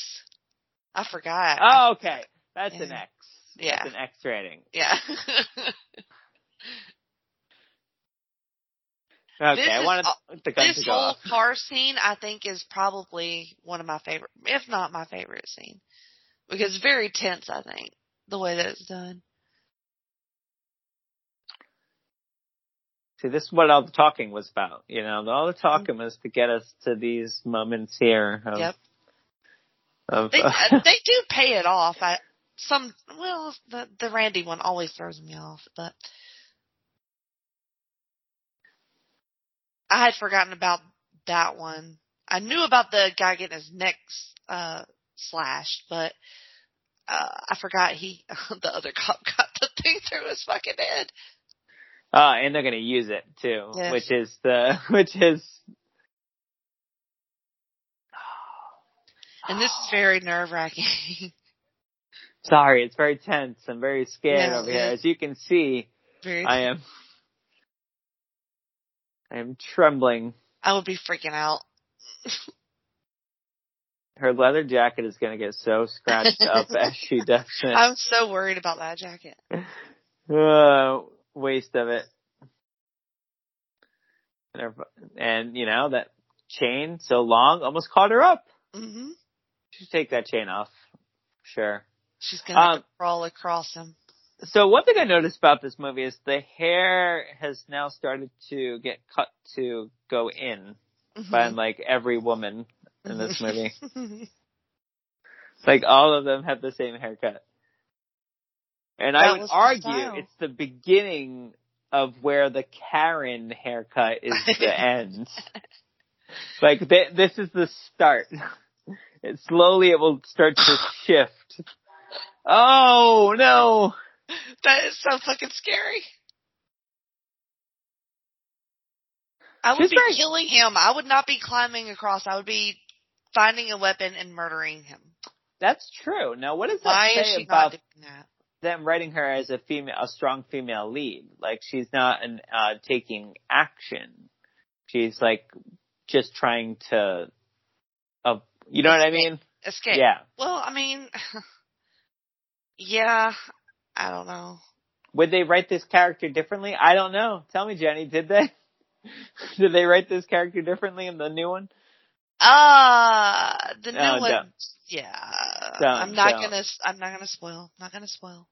I forgot. Oh, okay. That's an X. Yeah. That's an X rating. Yeah. Okay, This I is wanted all- the gun this to go whole off. car scene I think is probably one of my favorite if not my favorite scene. Because it's very tense I think. The way that it's done. See, this is what all the talking was about. You know, all the talking was to get us to these moments here. Of, Yep. Of, They uh, they do pay it off. I some well the the Randy one always throws me off, but I had forgotten about that one. I knew about the guy getting his neck uh slashed, but uh I forgot he the other cop got the thing through his fucking head. oh, and they're gonna use it too, Yes. which is the which is. And this is very nerve wracking. Sorry, it's very tense. I'm very scared No, over here. As you can see, very, I am. I am trembling. I would be freaking out. Her leather jacket is gonna get so scratched up as she does it. I'm so worried about that jacket. Uh, waste of it. And, her, and you know that chain so long almost caught her up. Mm-hmm. Should take that chain off. Sure. She's gonna have Um, to crawl across him. So one thing I noticed about this movie is the hair has now started to get cut to go in by Mhm. like every woman in this movie. Like all of them have the same haircut. And I would argue it's the beginning of where the Karen haircut is the end. Like th- this is the start. It slowly it will start to shift. Oh no! that is so fucking scary. I would She's be killing him. I would not be climbing across. I would be finding a weapon and murdering him. That's true. Now what does that Why say about that? them writing her as a female, a strong female lead. Like she's not an, uh, taking action. She's like just trying to, uh, you know what I mean? Escape. Yeah. Well, I mean, yeah, I don't know. Would they write this character differently? I don't know. Tell me, Jenny, did they? did they write this character differently in the new one? Uh the new one. don't. Yeah, Don't, I'm not don't. gonna. I'm not gonna spoil. Not gonna spoil.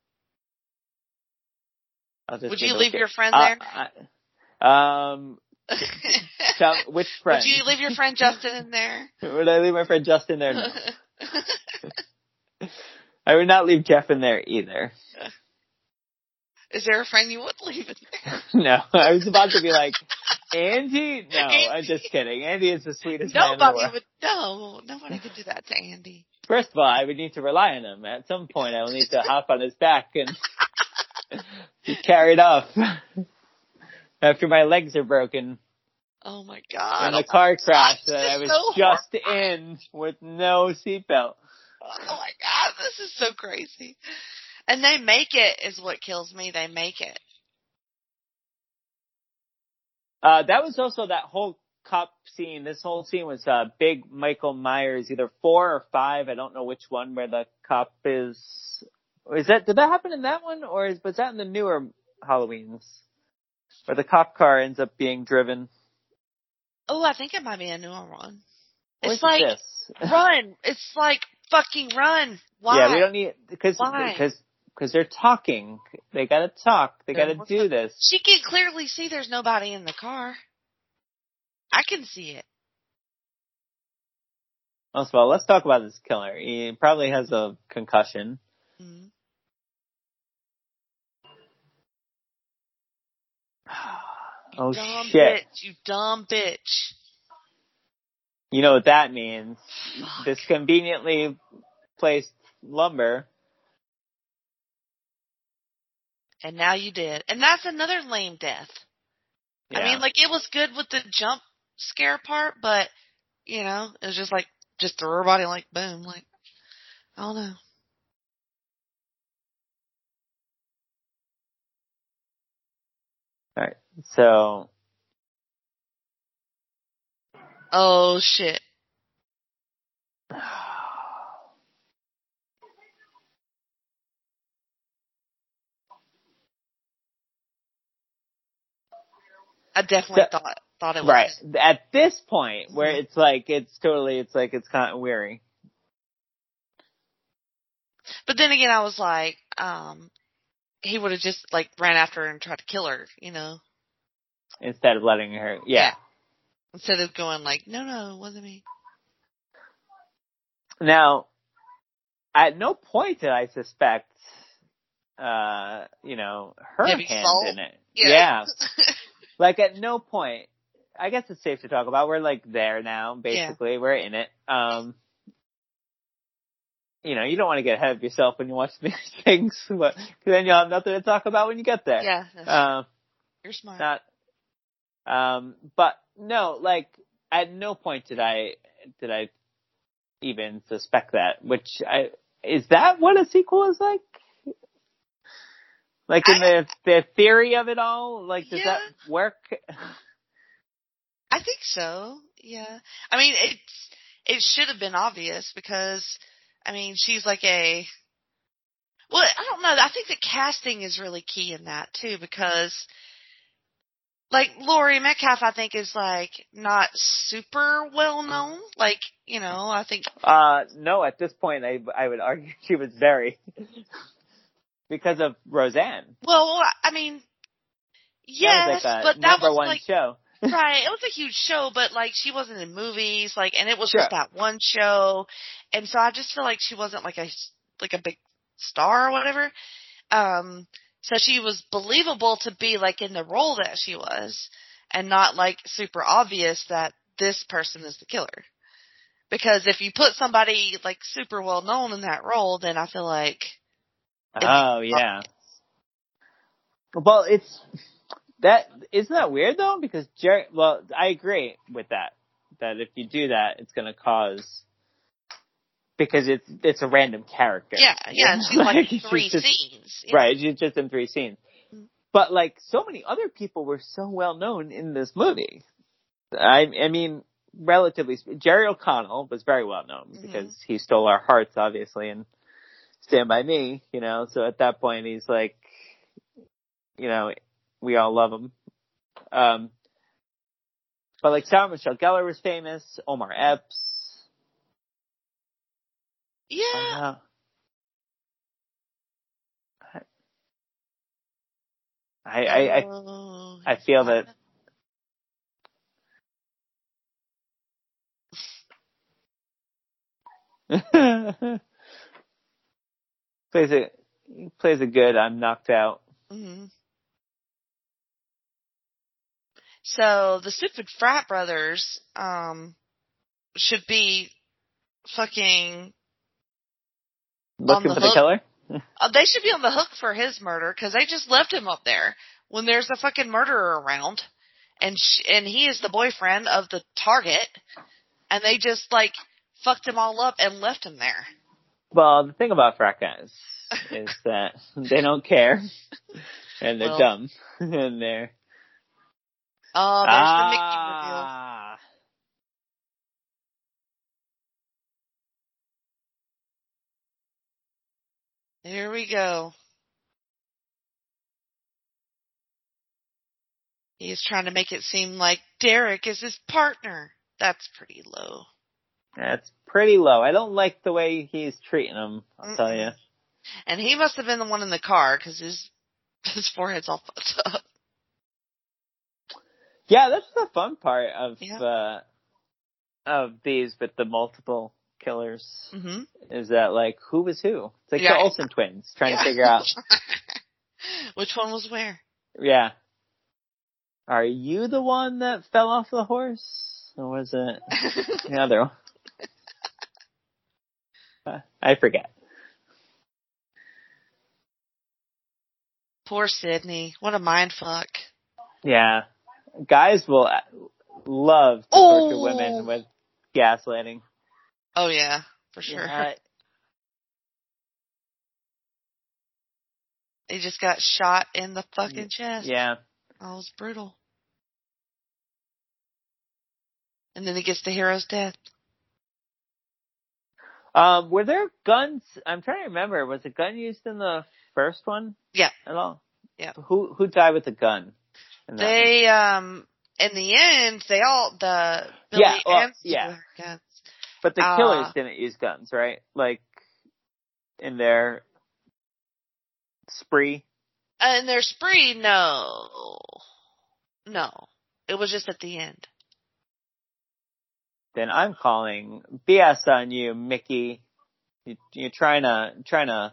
Would you leave your friend Uh, there? I- um, which friend? Would you leave your friend Justin in there? Would I leave my friend Justin there? No. I would not leave Jeff in there either. Is there a friend you would leave in there? No, I was about to be like, Andy? No, I'm just kidding. Andy is the sweetest man in the Nobody world. would. No, nobody could do that to Andy. First of all, I would need to rely on him. At some point, I will need to hop on his back and be carried off. After my legs are broken Oh my god! in a car crash that I was so just in with no seatbelt. Oh my god, this is so crazy. And they make it is what kills me. They make it. Uh, that was also that whole cop scene. This whole scene was uh, big Michael Myers, either four or five. I don't know which one where the cop is. Is that did that happen in that one, or is, was that in the newer Halloweens, where the cop car ends up being driven? Oh, I think it might be a newer one. It's like this? run. It's like fucking run. Why? Yeah, we don't need because because because they're talking. They gotta talk. They gotta do this. She can clearly see there's nobody in the car. I can see it. Most of all, let's talk about this killer. He probably has a concussion. Mhm. Oh dumb shit! bitch. You dumb bitch. You know what that means? This conveniently placed lumber. And now you did. And that's another lame death. I mean, like it was good with the jump scare part, but you know, it was just like just throw her body like boom, like I don't know. All right. So Oh shit. I definitely So- thought thought it was right at this point where it's like it's totally it's like it's kind of weary. But then again, I was like, um, he would have just like ran after her and tried to kill her, you know, Instead of letting her, yeah. Instead of going like, no, no, it wasn't me. Now, at no point did I suspect, uh, you know, her Debbie hand Soul? in it. yeah. Yeah. Like at no point, I guess it's safe to talk about. We're like there now, basically. We're in it. Um, you know, you don't want to get ahead of yourself when you watch these things, but 'cause then you'll have nothing to talk about when you get there. yeah, that's- Um, you're smart. not, um, but no, like at no point did I, did I even suspect that. Which I is that what a sequel is like? Like in the the theory of it all, like does that work? I think so. Yeah. I mean, it's it should have been obvious because I mean, she's like a well, I don't know. I think the casting is really key in that too because like Laurie Metcalf, I think is like not super well known. Like you know, I think. Uh, no. At this point, I I would argue she was very because of Roseanne. Well, I mean, That yes, was like but that was like show. right. It was a huge show, but like she wasn't in movies, like, and it was Sure. just that one show, and so I just feel like she wasn't like a like a big star or whatever. Um, so she was believable to be like in the role that she was, and not like super obvious that this person is the killer. Because if you put somebody like super well known in that role, then I feel like Oh yeah. Well, it's that isn't that weird though because Jerry. Well, I agree with that. That if you do that, it's going to cause because it's it's a random character. yeah, yeah, she's like she's three just- scenes. yeah. Right, she's just in three scenes. Mm. But like so many other people were so well known in this movie. I I mean, relatively Jerry O'Connell was very well known Mhm. because he stole our hearts obviously and Stand by Me, you know. So at that point he's like you know, we all love him. Um but like Sarah Michelle Gellar was famous, Omar Epps. Yeah. I, I, I, Oh, I feel that plays a plays a good. I'm knocked out. hmm So the stupid frat brothers um should be fucking. Looking for the killer. Uh, they should be on the hook for his murder because they just left him up there when there's a fucking murderer around, and sh- and he is the boyfriend of the target, and they just like fucked him all up and left him there. Well, the thing about frat guys is that they don't care, and they're Well. dumb, and they're Oh, there's the Mickey reveal. Ah. Here we go. He's trying to make it seem like Derek is his partner. That's pretty low. That's pretty low. I don't like the way he's treating him. I'll tell you. And he must have been the one in the car because his his forehead's all fucked up. Yeah, that's the fun part of Yeah. uh of these with the multiple killers hmm is that like who was who? It's like Yeah. the Olsen twins trying to figure out. which one was where. Yeah. Are you the one that fell off the horse? Or was it the other one? Uh, I forget. Poor Sidney. What a mind fuck. Yeah. Guys will love to Oh. torture women with gaslighting. Oh yeah, for sure. Yeah, He just got shot in the fucking chest. yeah. That was brutal. And then he gets the hero's death. Um, were there guns? I'm trying to remember. Was a gun used in the first one? Yeah. At all? Yeah. Who who died with the gun? that one? They um in the end they all the Billy Yeah, well, yeah. But the uh, killers didn't use guns, right? Like in their spree. Uh, in their spree, no. No. It was just at the end. Then I'm calling BS on you, Mickey. You, you're trying to trying to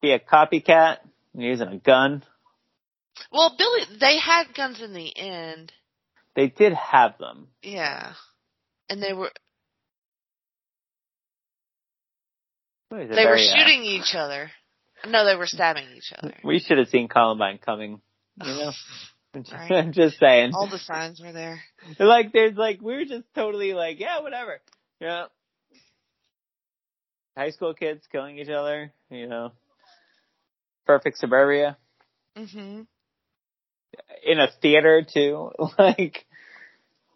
be a copycat. You're using a gun. Well, Billy they had guns in the end. They did have them. Yeah. And they were they were uh, shooting each other. No, they were stabbing each other. we should have seen Columbine coming. You know. I'm just, Right. I'm just saying. All the signs were there. like there's like we were just totally like yeah whatever Yeah. High school kids killing each other, you know. Perfect suburbia. Mhm. In a theater too. like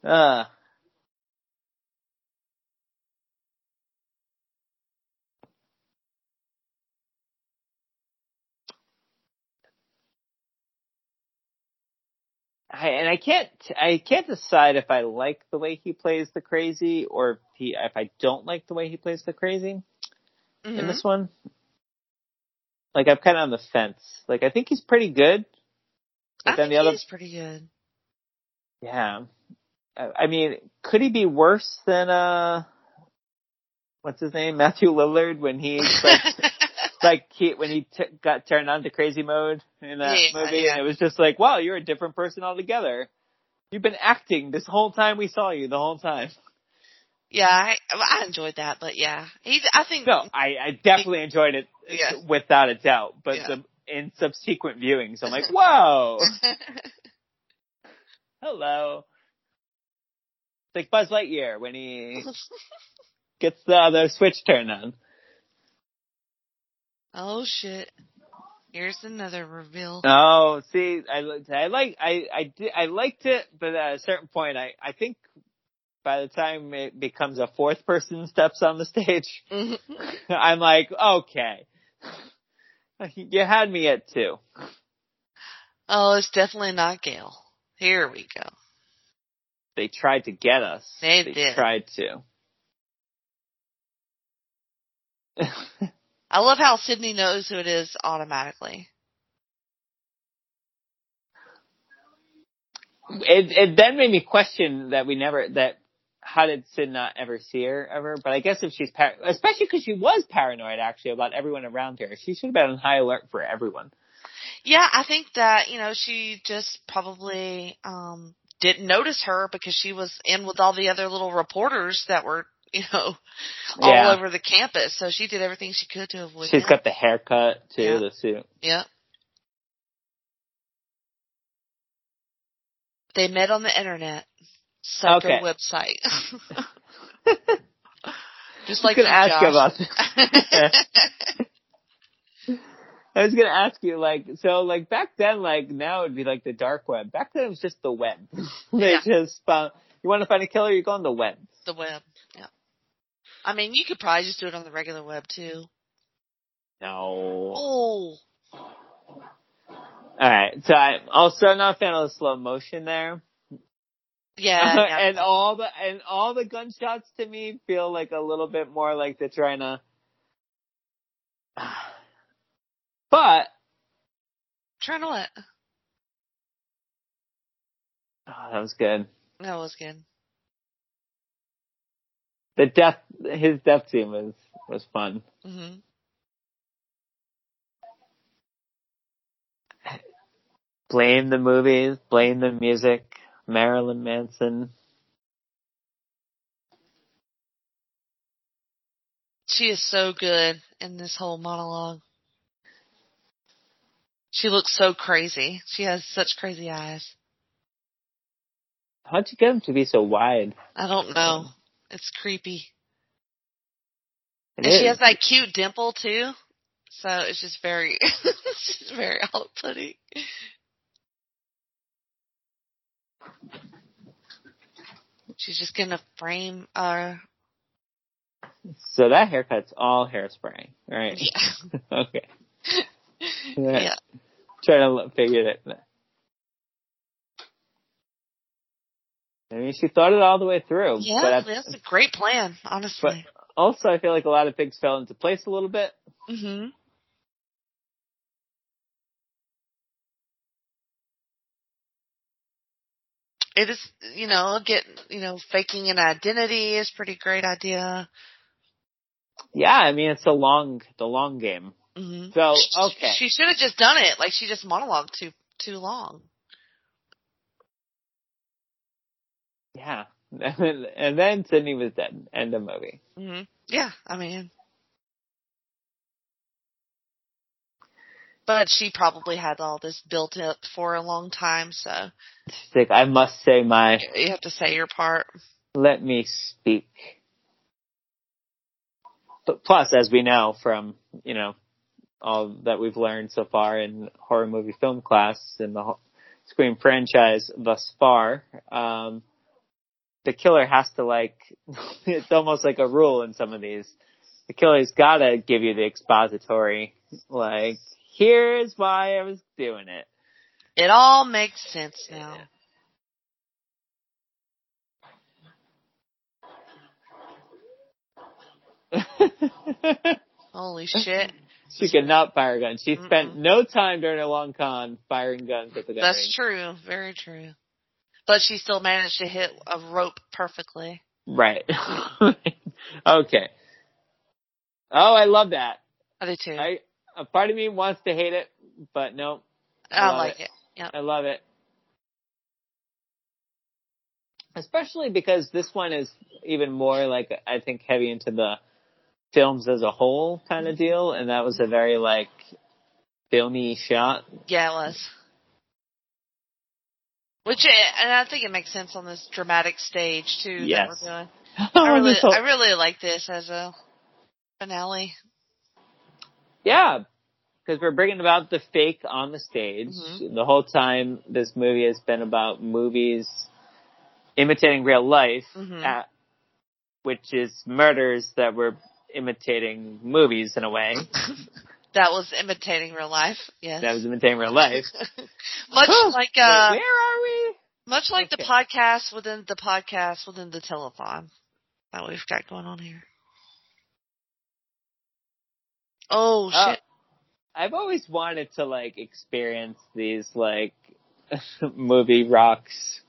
uh I, and I can't, I can't decide if I like the way he plays the crazy or if he, if I don't like the way he plays the crazy. in Mhm. this one. Like I'm kind of on the fence. Like I think he's pretty good, but I then think the other, he's pretty good. yeah. I I mean, could he be worse than uh, what's his name, Matthew Lillard when he like, like he when he t- got turned on to crazy mode in that Yeah, movie, yeah. and it was just like, wow, you're a different person altogether. You've been acting this whole time we saw you the whole time. yeah, I, I enjoyed that, but yeah, he's. I think. No, I, I definitely enjoyed it Yeah. without a doubt. But the, in subsequent viewings, I'm like, whoa. hello. It's like Buzz Lightyear when he gets the other switch turned on. Oh shit! Here's another reveal. Oh, see, I, I like, I, I, di- I liked it, but at a certain point, I, I think by the time it becomes a fourth person steps on the stage, Mhm. I'm like, okay. You had me at two. oh, it's definitely not Gail. Here we go. They tried to get us. They did. tried to. I love how Sidney knows who it is automatically. it it then made me question that we never that how did Sid not ever see her ever? But I guess if she's par- especially because she was paranoid actually about everyone around her, she should have been on high alert for everyone. Yeah, I think that, you know, she just probably um didn't notice her because she was in with all the other little reporters that were, you know, all Yeah. over the campus. So she did everything she could to avoid She's them. got the haircut too, Yeah. the suit. Yeah. They met on the internet. Sucker Okay. website. Just I like was gonna you, ask you about. Josh. I was gonna ask you like so like back then like now it'd be like the dark web. Back then it was just the web. they Yeah. just found you want to find a killer, you go on the web. the web. I mean, you could probably just do it on the regular web too. No. Oh. All right, so oh, I'm also not a fan of the slow motion there. Yeah. yeah. and all the and all the gunshots to me feel like a little bit more like they're trying to. But Trying to what? oh, that was good. That was good. The death, his death scene was was fun. hmm Blame the movies, blame the music, Marilyn Manson. She is so good in this whole monologue. She looks so crazy. She has such crazy eyes. How'd you get him to be so wide? I don't know. It's creepy. It and she has that cute dimple too. So it's just very, it's just very off-putting. She's just gonna frame uh So that haircut's all hairspray, right? yeah. okay. yeah. Trying to figure it. I mean, she thought it all the way through. Yeah, but at- that's a great plan, honestly. but also, I feel like a lot of things fell into place a little bit. mhm. It is, you know, get, you know, faking an identity is pretty great idea. Yeah, I mean, it's the long, the long game. hmm So, okay. She should have just done it. Like she just monologued too too long. Yeah. and then Sidney was dead. End of movie. hmm Yeah, I mean, but she probably had all this built up for a long time, so I must say my, you have to say your part. let me speak. but plus, as we know from you know all that we've learned so far in horror movie film class in the Scream franchise thus far, um, the killer has to like. it's almost like a rule in some of these. The killer's got to give you the expository, like here's why I was doing it. It all makes sense now. Holy shit. she could not fire guns. She spent Mm-mm. no time during her long con firing guns at the guy. That's range. true. Very true. But she still managed to hit a rope perfectly. Right. okay. Oh, I love that. I do too. I a part of me wants to hate it, but no, I, love like it. it. Yep. I love it. Especially because this one is even more like I think heavy into the films as a whole kind of mm-hmm. deal, and that was a very like filmy shot. Yeah, it was. Which, eh, and I think it makes sense on this dramatic stage too Yes. that we're doing. I really, whole- I really like this as a finale. Yeah, because we're bringing about the fake on the stage. Mhm. The whole time, this movie has been about movies imitating real life, Mhm. at, which is murders that were imitating movies in a way. That was imitating real life. Yes. that was imitating real life. much Oh, like wait, uh, where are we? much like the podcast within the podcast within the telethon that we've got going on here. Oh Uh, shit! I've always wanted to like experience these like movie rocks.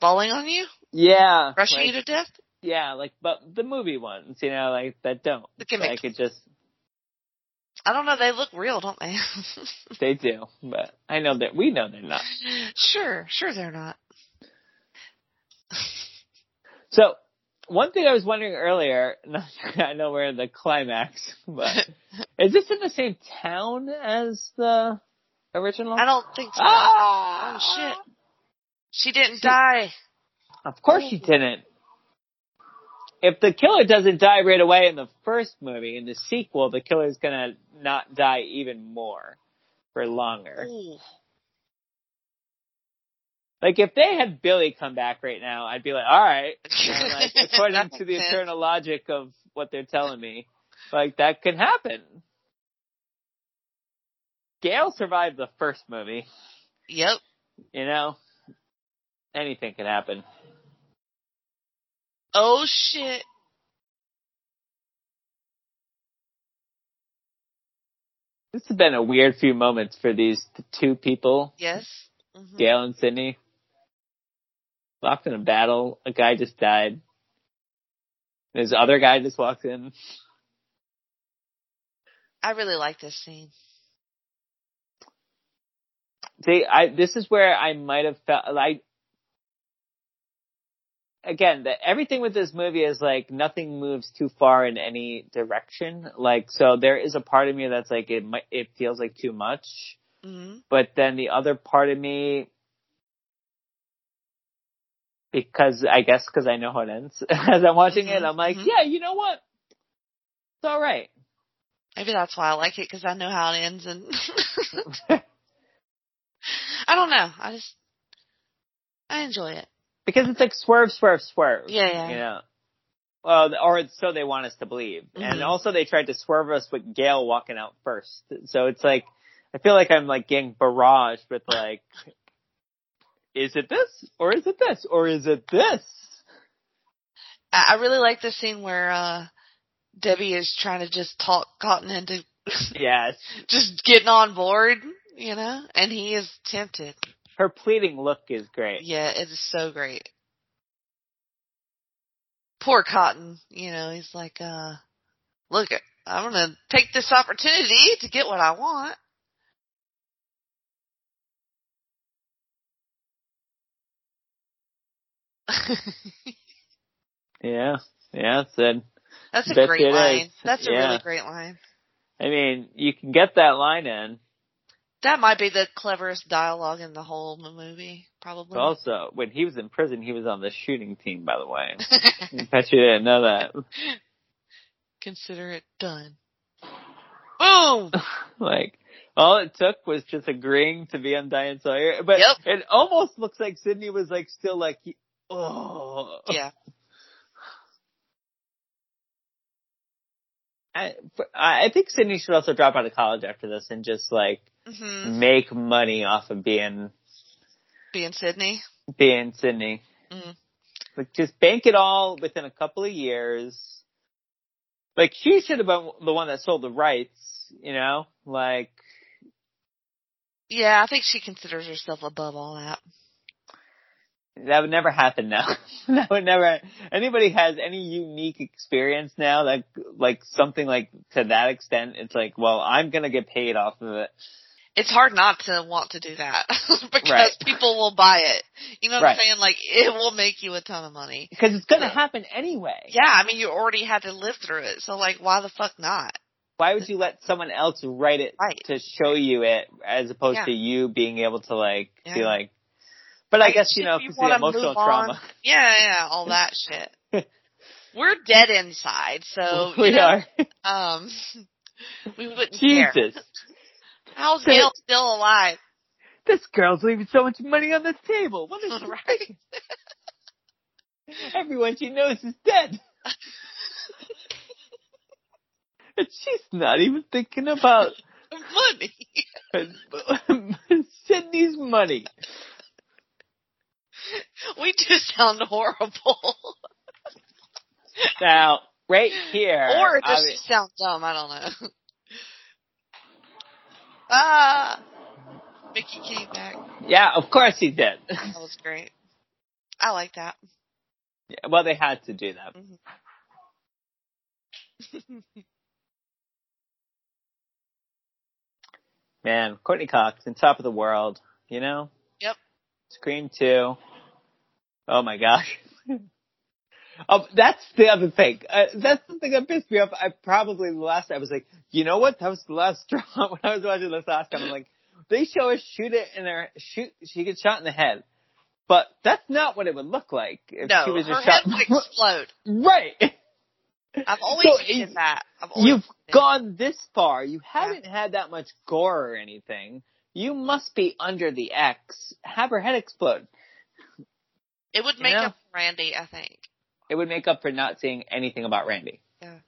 Falling on you, Yeah, rushing like, you to death. yeah, like but the movie ones, you know, like that don't. The gimmick. I could just I don't know. They look real, don't they? They do, but I know that we know they're not. sure, sure they're not. So, one thing I was wondering earlier, I know we're in the climax, but is this in the same town as the original? I don't think so. Ah! Oh shit! She didn't She- die. Of course she didn't. If the killer doesn't die right away in the first movie, in the sequel, the killer's gonna not die even more for longer. Ooh. Like if they had Billy come back right now, I'd be like, all right, like, according to the eternal logic of what they're telling me, like that could happen. Gail survived the first movie, Yep. you know. Anything can happen. Oh shit! This has been a weird few moments for these two people, Yes. Mhm. Gail and Sidney. Locked in a battle. A guy just died. This other guy just walks in. I really like this scene. See, I this is where I might have felt like again, that everything with this movie is like nothing moves too far in any direction. Like so there is a part of me that's like it might it feels like too much, hmm but then the other part of me because I guess because I know how it ends as I'm watching it, Mhm, I'm like, mhm. yeah, you know what? It's all right. Maybe that's why I like it because I know how it ends, and I don't know. I just I enjoy it. Because it's like swerve, swerve, swerve. Yeah, yeah. You know. Well, or so they want us to believe, and Mhm. also they tried to swerve us with Gail walking out first. So it's like I feel like I'm like getting barraged with like, is it this or is it this or is it this? I, I really like the scene where uh Debbie is trying to just talk Cotton into Yes, just getting on board, you know, and he is tempted. Her pleading look is great. Yeah, it is so great. Poor Cotton, you know, he's like, uh, look, I'm gonna take this opportunity to get what I want. Yeah, yeah, it's a, That's a great line. is. That's a Yeah. really great line. I mean, you can get that line in. That might be the cleverest dialogue in the whole movie, probably. But also, when he was in prison, he was on the shooting team. By the way, I bet you didn't know that. Consider it done. Boom! like all it took was just agreeing to be on Diane Sawyer. But Yep. it almost looks like Sidney was like still like, oh, Yeah. I, I think Sidney should also drop out of college after this and just like hmm make money off of being Being Sidney. being Sidney. Mhm. Like just bank it all within a couple of years. Like she should have been the one that sold the rights, you know? Like Yeah, I think she considers herself above all that. that would never happen now. that would never anybody has any unique experience now that like something like to that extent, it's like, well, I'm gonna get paid off of it. It's hard not to want to do that because Right. people will buy it. You know what Right. I'm saying? Like it will make you a ton of money. Because it's gonna Yeah. happen anyway. Yeah, I mean you already had to live through it, so like why the fuck not? Why would you let someone else write it Right. to show you it as opposed Yeah. to you being able to like be like but I, I guess you know you the emotional on- trauma. Yeah, yeah, all that shit. We're dead inside, so we know, are. um we wouldn't care. Jesus. How's Gail still alive? This girl's leaving so much money on the table. What is Right. Everyone she knows is dead. and she's not even thinking about Money. Sidney's money. We do sound horrible. Now, right here. or it I just mean- sound dumb, I don't know. Ah Mickey came back. yeah, of course he did. That was great. I like that. Yeah, well, they had to do that. Man, Courteney Cox, on top of the world, you know? Yep. Scream 2. Oh my gosh. oh, that's the other thing. Uh, that's the thing that pissed me off. I probably the last, I was like, you know what? That was the last straw when I was watching this last time. I'm like, they show her shoot it in her, shoot, she gets shot in the head. But that's not what it would look like if no, she was her just head shot. would explode. right. I've always So hated that. I've always You've gone this far. You haven't had that much gore or anything. You must be under the X. Have her head explode. It would you make know? up Randy, I think. It would make up for not seeing anything about Randy. Yeah.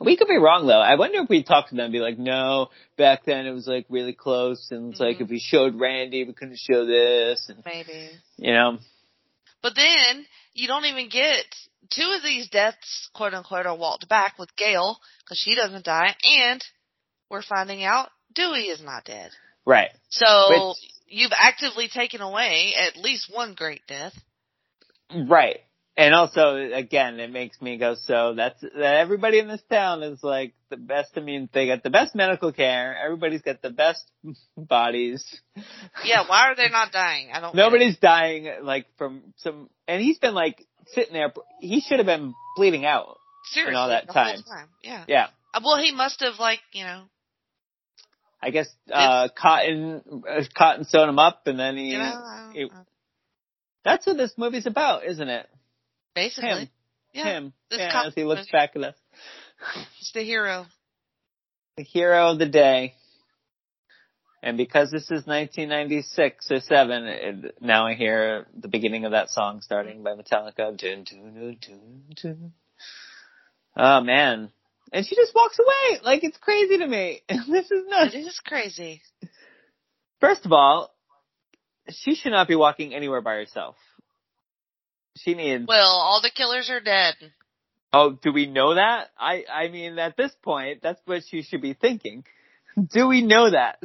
We could be wrong though. I wonder if we talked to them and be like, no, back then it was like really close and it's like Mhm. if we showed Randy, we couldn't show this and, Maybe. you know, But then you don't even get two of these deaths, quote unquote, are walked back with Gail because she doesn't die, and we're finding out Dewey is not dead. right. So Which- you've actively taken away at least one great death. Right. And also, again, it makes me go, so that's, that everybody in this town is like the best, I mean, they got the best medical care, everybody's got the best bodies. Yeah, why are they not dying? I don't. Nobody's dying, like, from some, and he's been like, sitting there, he should have been bleeding out. seriously all that the whole time. Yeah. Yeah. Uh, Well, he must have like you know. I guess, uh, Cotton, uh, Cotton sewed him up and then he, You know, I don't it- know. that's what this movie's about, isn't it? Basically, Him. yeah, Him. this Yeah, as he looks back at us. he's the hero. the hero of the day. And because this is 1996 or 7, it, now I hear the beginning of that song starting by Metallica. Dun, dun, dun, dun, dun. Oh man. And she just walks away. Like it's crazy to me. this is nuts. It is crazy. First of all, she should not be walking anywhere by herself. She needs, Well, all the killers are dead. oh, do we know that? I, I mean, at this point, that's what she should be thinking. Do we know that?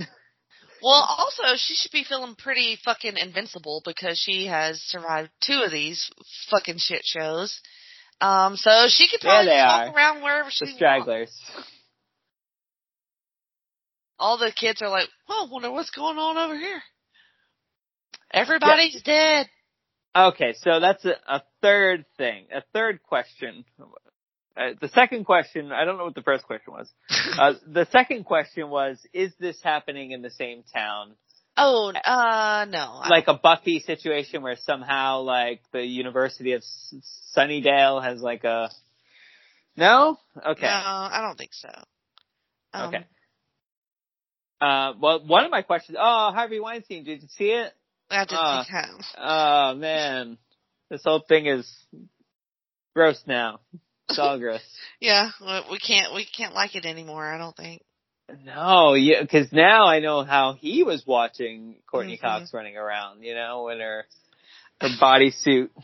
Well, also she should be feeling pretty fucking invincible because she has survived two of these fucking shit shows. Um, so she could probably walk are. around wherever she The wants. stragglers. All the kids are like, "Oh, wonder what's going on over here." Everybody's dead. Okay, so that's a, a third thing, a third question. Uh, the second question, I don't know what the first question was. Uh, the second question was, is this happening in the same town? Oh, uh, no. Like a Buffy situation where somehow like the University of S- Sunnydale has like a, No? Okay. No, I don't think so. Um, Okay. Uh, well, one of my questions. Oh, Harvey Weinstein. Did you see it? I didn't Uh, think. Oh man, this whole thing is gross now. It's all gross. Yeah, we can't we can't like it anymore. I don't think. No, yeah, because now I know how he was watching Courteney Mhm. Cox running around. You know, in her her bodysuit.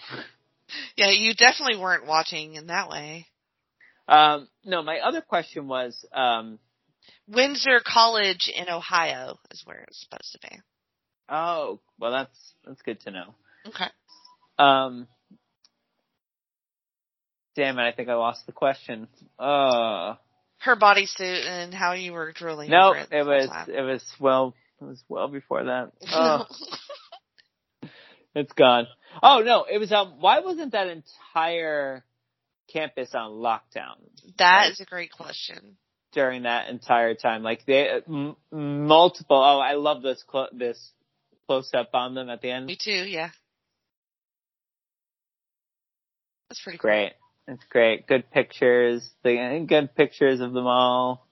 Yeah, you definitely weren't watching in that way. Um, no, my other question was, um, Windsor College in Ohio is where it's supposed to be. Oh, well, that's that's good to know. Okay. Um, damn it, I think I lost the question. Uh, Her bodysuit and how you were drilling. no, over it, it was time. it was well it was well before that. Oh, it's gone. Oh no, it was um. Why wasn't that entire campus on lockdown that is a great question. during that entire time? Like they m- multiple. Oh, I love this clo- this close up on them at the end. Me too. Yeah. That's pretty cool. Great. It's great. Good pictures. The good pictures of them all.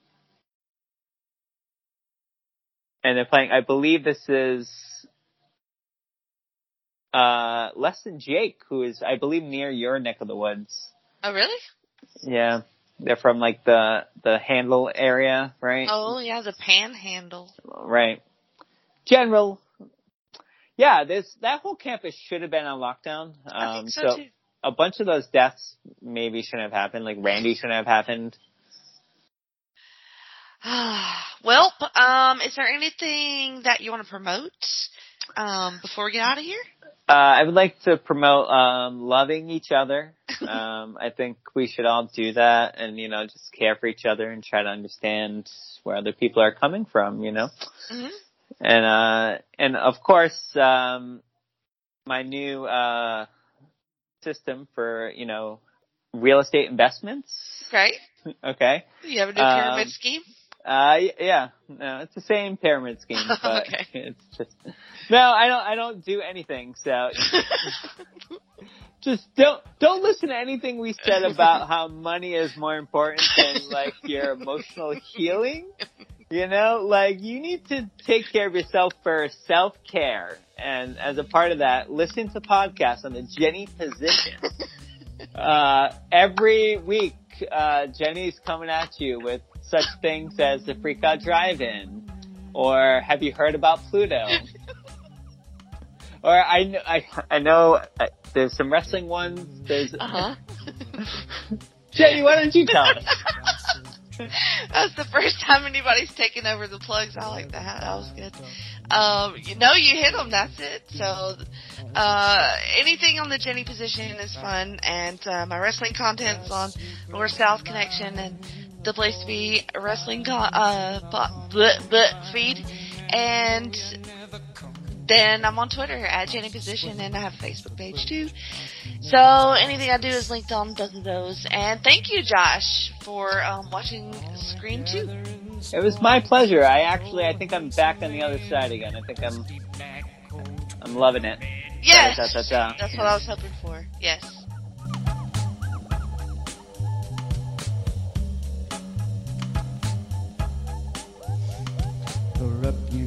And they're playing. I believe this is uh less than Jake, who is I believe near your neck of the woods. Oh really? Yeah, they're from like the the Handle area, right? Oh yeah, the panhandle. Right. General. Yeah, this that whole campus should have been on lockdown. Um, I think so, too. a bunch of those deaths maybe shouldn't have happened. Like Randy shouldn't have happened. well, um, is there anything that you want to promote um, before we get out of here? Uh, I would like to promote um, loving each other. Um, I think we should all do that, and you know, just care for each other and try to understand where other people are coming from. You know, hmm and uh, and of course, um, my new uh, system for you know real estate investments. Great. Okay. You have a new Um, pyramid scheme? Uh, yeah, no, it's the same pyramid scheme, but Okay. it's just no. I don't. I don't do anything. So just don't don't listen to anything we said about how money is more important than like your emotional healing. You know, like you need to take care of yourself for self care, and as a part of that, listen to podcasts on the Jenny position. Uh, every week, uh, Jenny's coming at you with such things as the Freak Out Drive-In, or have you heard about Pluto? or I know, I, I know uh, there's some wrestling ones. There's Uh huh. Jenny. Why don't you tell us? That's the first time anybody's taken over the plugs. I like that. That was good. Um, you know, you hit them. That's it. So, uh, anything on the Jenny position is fun, and uh, my wrestling content's on North South Connection and the place to be wrestling co- uh po- bleh, bleh, feed, and then I'm on Twitter at Jenny Position, and I have a Facebook page too. So anything I do is linked on both of those. And thank you, Josh, for um, watching Scream 2. It was my pleasure. I actually, I think I'm back on the other side again. I think I'm, I'm loving it. Yes, Da, da, da, da. that's what I was hoping for. Yes. Wrap you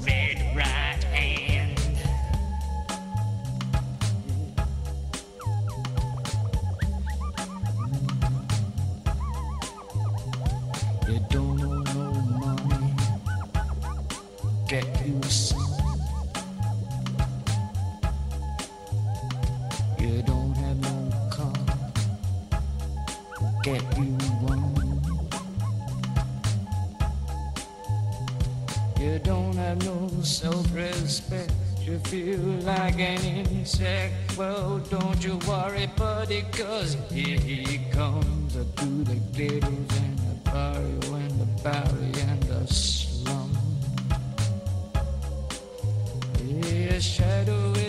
feel like an insect. Well, don't you worry, buddy, cause here he comes through the glitters and the barrio and the barrio and the slum. Yeah, shadow.